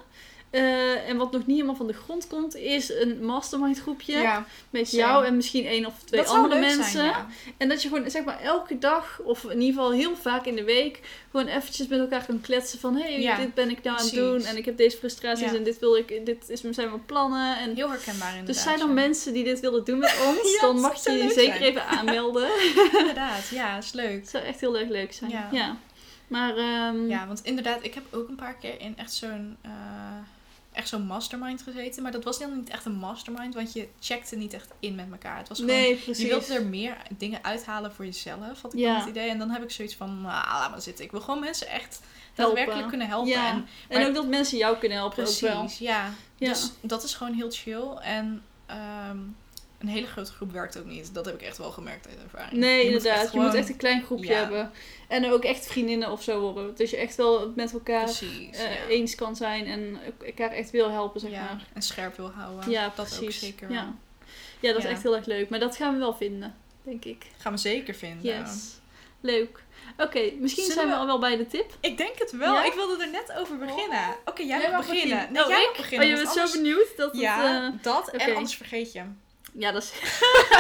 Eh, en wat nog niet helemaal van de grond komt, is een mastermind groepje. ja, Met jou en misschien één of twee dat andere mensen. Zijn, ja. En dat je gewoon zeg maar elke dag, of in ieder geval heel vaak in de week, gewoon eventjes met elkaar kan kletsen van hé, hey, dit ben ik nou aan het doen en ik heb deze frustraties en dit wil ik, dit is, zijn mijn plannen. En Heel herkenbaar inderdaad. dus zijn er mensen die dit willen doen met ons, dan mag je zeker zijn. even aanmelden. Inderdaad, ja, is leuk. Het zou echt heel erg leuk zijn. Ja. Ja. Maar ehm, Ja, want inderdaad, ik heb ook een paar keer in echt zo'n eh, echt zo'n mastermind gezeten. Maar dat was dan niet echt een mastermind, want je checkte niet echt in met elkaar. Het was gewoon, nee, je precies. wilde er meer dingen uithalen voor jezelf, had ik Ja. het idee. En dan heb ik zoiets van, nou, laat maar zitten. Ik wil gewoon mensen echt daadwerkelijk kunnen helpen. Ja. En En ook dat mensen jou kunnen helpen ook wel. Precies, ja. Ja. Dus dat is gewoon heel chill. En ehm, een hele grote groep werkt ook niet. Dat heb ik echt wel gemerkt uit ervaring. Nee, Je moet inderdaad. Je moet echt een klein groepje Ja. hebben. En ook echt vriendinnen of zo worden. Dus je echt wel met elkaar Precies, eh, ja. eens kan zijn en elkaar echt wil helpen, zeg ja, maar. en scherp wil houden. Ja, dat precies. ook zeker. Ja. ja, dat is echt heel erg leuk. Maar dat gaan we wel vinden, denk ik. Gaan we zeker vinden. Yes. Leuk. Oké, misschien Zullen zijn we we- al wel bij de tip. Ik denk het wel. Ja? Ik wilde er net over beginnen. Oké, jij, Jij mag beginnen. beginnen. Nee, Oh, jij mag beginnen. oh, je bent anders- zo benieuwd dat het... Ja, eh, dat. En anders vergeet je hem. Ja, dat is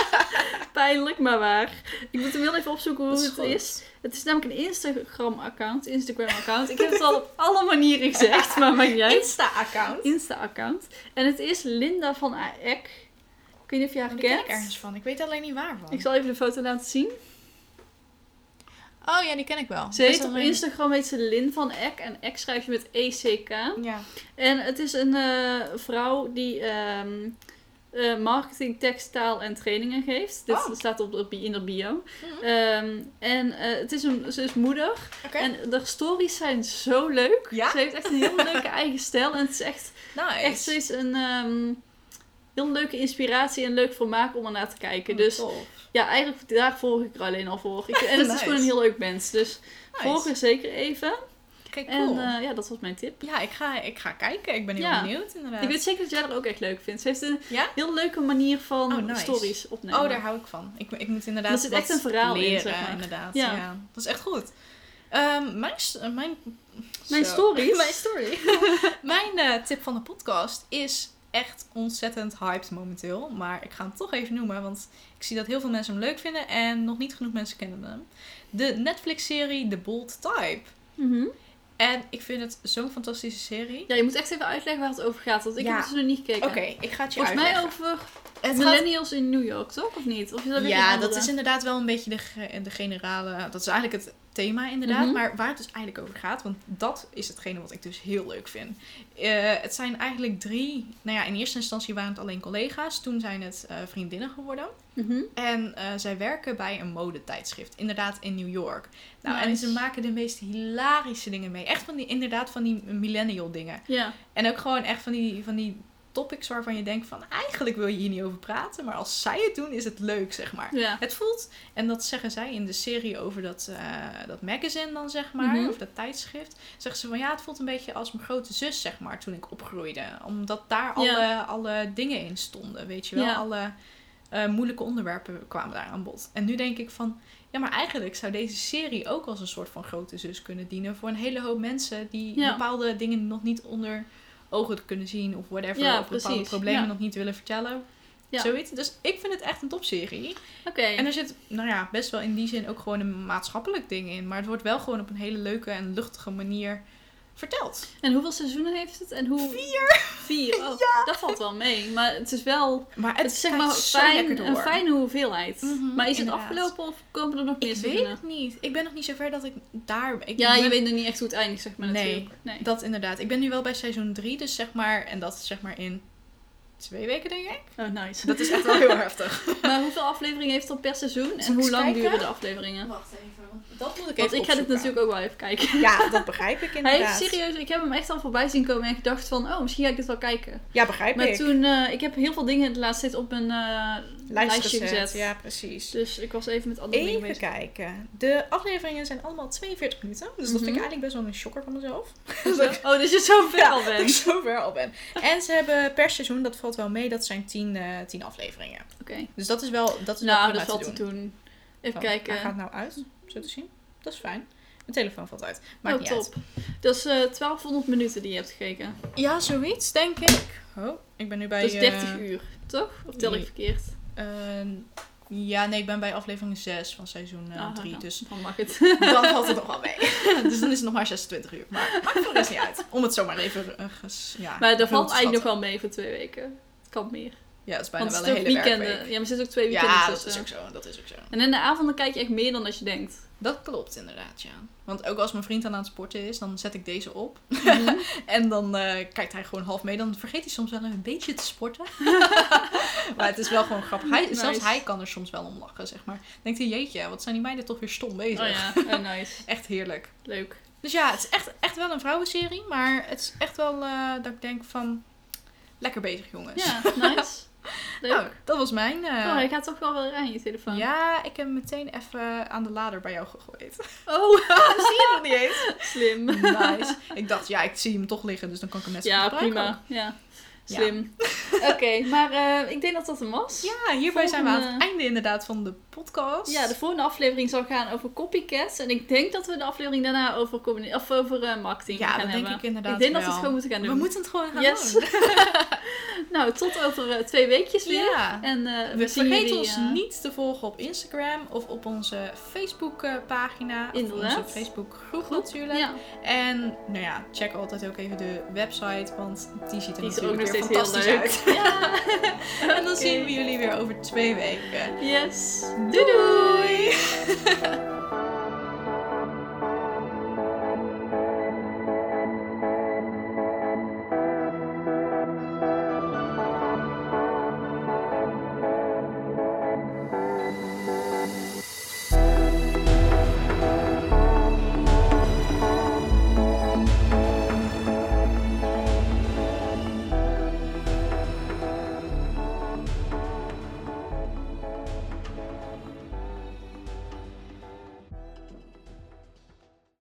pijnlijk, maar waar. Ik moet hem heel even opzoeken hoe het goed. is. Het is namelijk een Instagram-account. Instagram-account. Ik heb het al op alle manieren gezegd, maar maakt. Insta-account. Insta-account. En het is Linda van. Ik weet niet of je haar Oh, die ken kent. ik ergens van. Ik weet alleen niet waarvan. Ik zal even de foto laten zien. Oh ja, die ken ik wel. Ze heet op Instagram heet ze Lin van Eck. En Eck schrijf je met ECK. Ja. En het is een eh, vrouw die ehm, eh, marketing, textaal en trainingen geeft. Dit Oh. staat op, op, in de bio. Mhm. Ehm, en eh, het is een, ze is moeder. En de stories zijn zo leuk. Ja? Ze heeft echt een heel leuke eigen stijl. En het is echt, Nice. echt zoiets een ehm, heel leuke inspiratie en leuk vermaak om er naar te kijken. Dus Tof. ja, eigenlijk daar volg ik er alleen al voor. Ik, en het Nice. is gewoon een heel leuk mens. Dus Nice. volg er zeker even. En cool. eh, ja, dat was mijn tip. ja, ik ga, ik ga kijken. Ik ben heel Ja. benieuwd inderdaad. Ik weet zeker dat jij dat ook echt leuk vindt. Ze heeft een Ja? heel leuke manier van Oh, nice. stories opnemen. Oh, daar hou ik van. Ik, ik moet inderdaad Er zit echt een verhaal in, leren, zeg maar. inderdaad. Ja. Ja. Dat is echt goed. Ehm, mijn, eh, mijn, Mijn mijn story. mijn eh, tip van de podcast is echt ontzettend hyped momenteel. Maar ik ga hem toch even noemen, want ik zie dat heel veel mensen hem leuk vinden en nog niet genoeg mensen kennen hem. De Netflix-serie The Bold Type. Mhm. En ik vind het zo'n fantastische serie. Ja, je moet echt even uitleggen waar het over gaat. Want ik Ja. heb het dus nog niet gekeken. Oké, ik ga het je Volgens mij over Het gaat- millennials in New York, toch? Of niet? Of is dat Ja, andere? dat is inderdaad wel een beetje de, de generale. Dat is eigenlijk het thema, inderdaad. Mhm. Maar waar het dus eigenlijk over gaat, want dat is hetgene wat ik dus heel leuk vind. Eh, het zijn eigenlijk drie. Nou ja, in eerste instantie waren het alleen collega's. Toen zijn het eh, vriendinnen geworden. Mhm. En eh, zij werken bij een modetijdschrift, inderdaad in New York. Nou, en ze maken de meest hilarische dingen mee. Echt van die, inderdaad van die millennial dingen. Ja. En ook gewoon echt van die, van die topics waarvan je denkt van eigenlijk wil je hier niet over praten. Maar als zij het doen is het leuk, zeg maar. Ja. Het voelt, en dat zeggen zij in de serie over dat, eh, dat magazine dan, zeg maar, Mhm. of dat tijdschrift. Zeggen ze van ja, het voelt een beetje als mijn grote zus, zeg maar, toen ik opgroeide. Omdat daar alle, Ja. alle dingen in stonden, weet je wel. Ja. Alle eh, moeilijke onderwerpen kwamen daar aan bod. En nu denk ik van, ja, maar eigenlijk zou deze serie ook als een soort van grote zus kunnen dienen voor een hele hoop mensen die Ja. bepaalde dingen nog niet onder ogen kunnen zien of whatever. Ja, of bepaalde precies. problemen Ja. nog niet willen vertellen. Ja. Zoiets. Dus ik vind het echt een topserie. Oké. En er zit, nou ja, best wel in die zin ook gewoon een maatschappelijk ding in. Maar het wordt wel gewoon op een hele leuke en luchtige manier verteld. En hoeveel seizoenen heeft het? En hoe... Vier! Vier? Oh, dat valt wel mee. Maar het is wel... Maar Het is zeg maar fijn, door. een fijne hoeveelheid. Mhm, maar is het afgelopen of komen er nog meer Ik weet seizoenen? het niet. Ik ben nog niet zover dat ik daar... Ik Ja, ben- je weet nog niet echt hoe het eindigt, zeg maar Nee. natuurlijk. Nee. Dat inderdaad. Ik ben nu wel bij seizoen 3, dus zeg maar... En dat is zeg maar in twee weken, denk ik. Oh, nice. Dat is echt wel heel heftig. Maar hoeveel afleveringen heeft het per seizoen? En ik hoe lang kijken? duren de afleveringen? Wacht even. Dat moet ik Want even ik ga dit natuurlijk ook wel even kijken. Ja, dat begrijp ik Hij inderdaad. heeft serieus, ik heb hem echt al voorbij zien komen en gedacht van, oh, misschien ga ik dit wel kijken. Ja, begrijp Maar ik. toen, eh, ik heb heel veel dingen de laatste tijd op mijn eh, Lijst lijstje gezet. Ja, precies. Dus ik was even met andere dingen Even kijken. De afleveringen zijn allemaal 42 minuten. Dus dat vind ik Mhm. eigenlijk best wel een shocker van mezelf. Oh, dus je zo ver al Dat ik bent. zo ver al ben. En ze hebben per seizoen, dat valt wel mee, dat zijn 10 eh 10 afleveringen. Oké. Dus dat is wel, dat is wel Nou, prima dat valt te doen. doen. Even Oh, kijken. Hij gaat nou uit, zo te zien. Dat is fijn. Mijn telefoon valt uit. Maakt oh, niet top. Dat is eh 1200 minuten die je hebt gekeken. Ja, zoiets, denk ik. Oh, ik ben nu bij... dat is 30 eh, uur, toch? Of tel ik verkeerd? eh, ja, nee, ik ben bij aflevering 6 van seizoen Ah, 3. nou, dus Dan mag het. dan valt het nog wel mee. dus dan is het nog maar 26 uur. Maar maakt voor de rest niet uit. Om het zomaar even... ja, maar dat valt eigenlijk nog wel mee voor twee weken. Het kan meer. Ja, het is bijna wel een hele weekenden. werkweek. Ja, maar er zitten ook twee weekenden Ja, dat is ook zo. Dat is ook zo. En in de avonden kijk je echt meer dan dat je denkt. Dat klopt inderdaad, ja. Want ook als mijn vriend aan het sporten is, dan zet ik deze op. Mhm. En dan eh, kijkt hij gewoon half mee. Dan vergeet hij soms wel een beetje te sporten. maar het is wel gewoon grappig. Hij, Zelfs hij kan er soms wel om lachen, zeg maar. Denkt hij, jeetje, wat zijn die meiden toch weer stom bezig. Oh ja, oh, nice. Echt heerlijk. Leuk. Dus ja, het is echt, echt wel een vrouwenserie. Maar het is echt wel eh, dat ik denk van... Lekker bezig, jongens. Ja, nice. Leuk. Nou, dat was mijn... eh, Oh, hij gaat toch wel weer aan je telefoon. ja, ik heb hem meteen even aan de lader bij jou gegooid. Oh, zie je nog niet eens? slim. Nice. Ik dacht, ja, ik zie hem toch liggen, dus dan kan ik hem net zo Ja, prima. Ja, slim. Oké, maar eh, ik denk dat dat hem was. Ja, hierbij zijn we aan het einde inderdaad van de podcast. Ja, de volgende aflevering zal gaan over copycats. En ik denk dat we de aflevering daarna over, of over eh, marketing Ja, gaan dat denk hebben. ik inderdaad Ik denk dat we het gewoon moeten gaan doen. We moeten het gewoon gaan Yes. doen. nou, tot over eh, twee weekjes weer. Ja. En eh, we We jullie, ons niet te volgen op Instagram of op onze Facebook pagina. Of Inderdaad. onze Facebook groep natuurlijk. Ja, En nou ja, check altijd ook even de website, want die ziet er die ook natuurlijk weer fantastisch uit. Ja. En dan zien we jullie weer over twee weken. Yes doei! doei.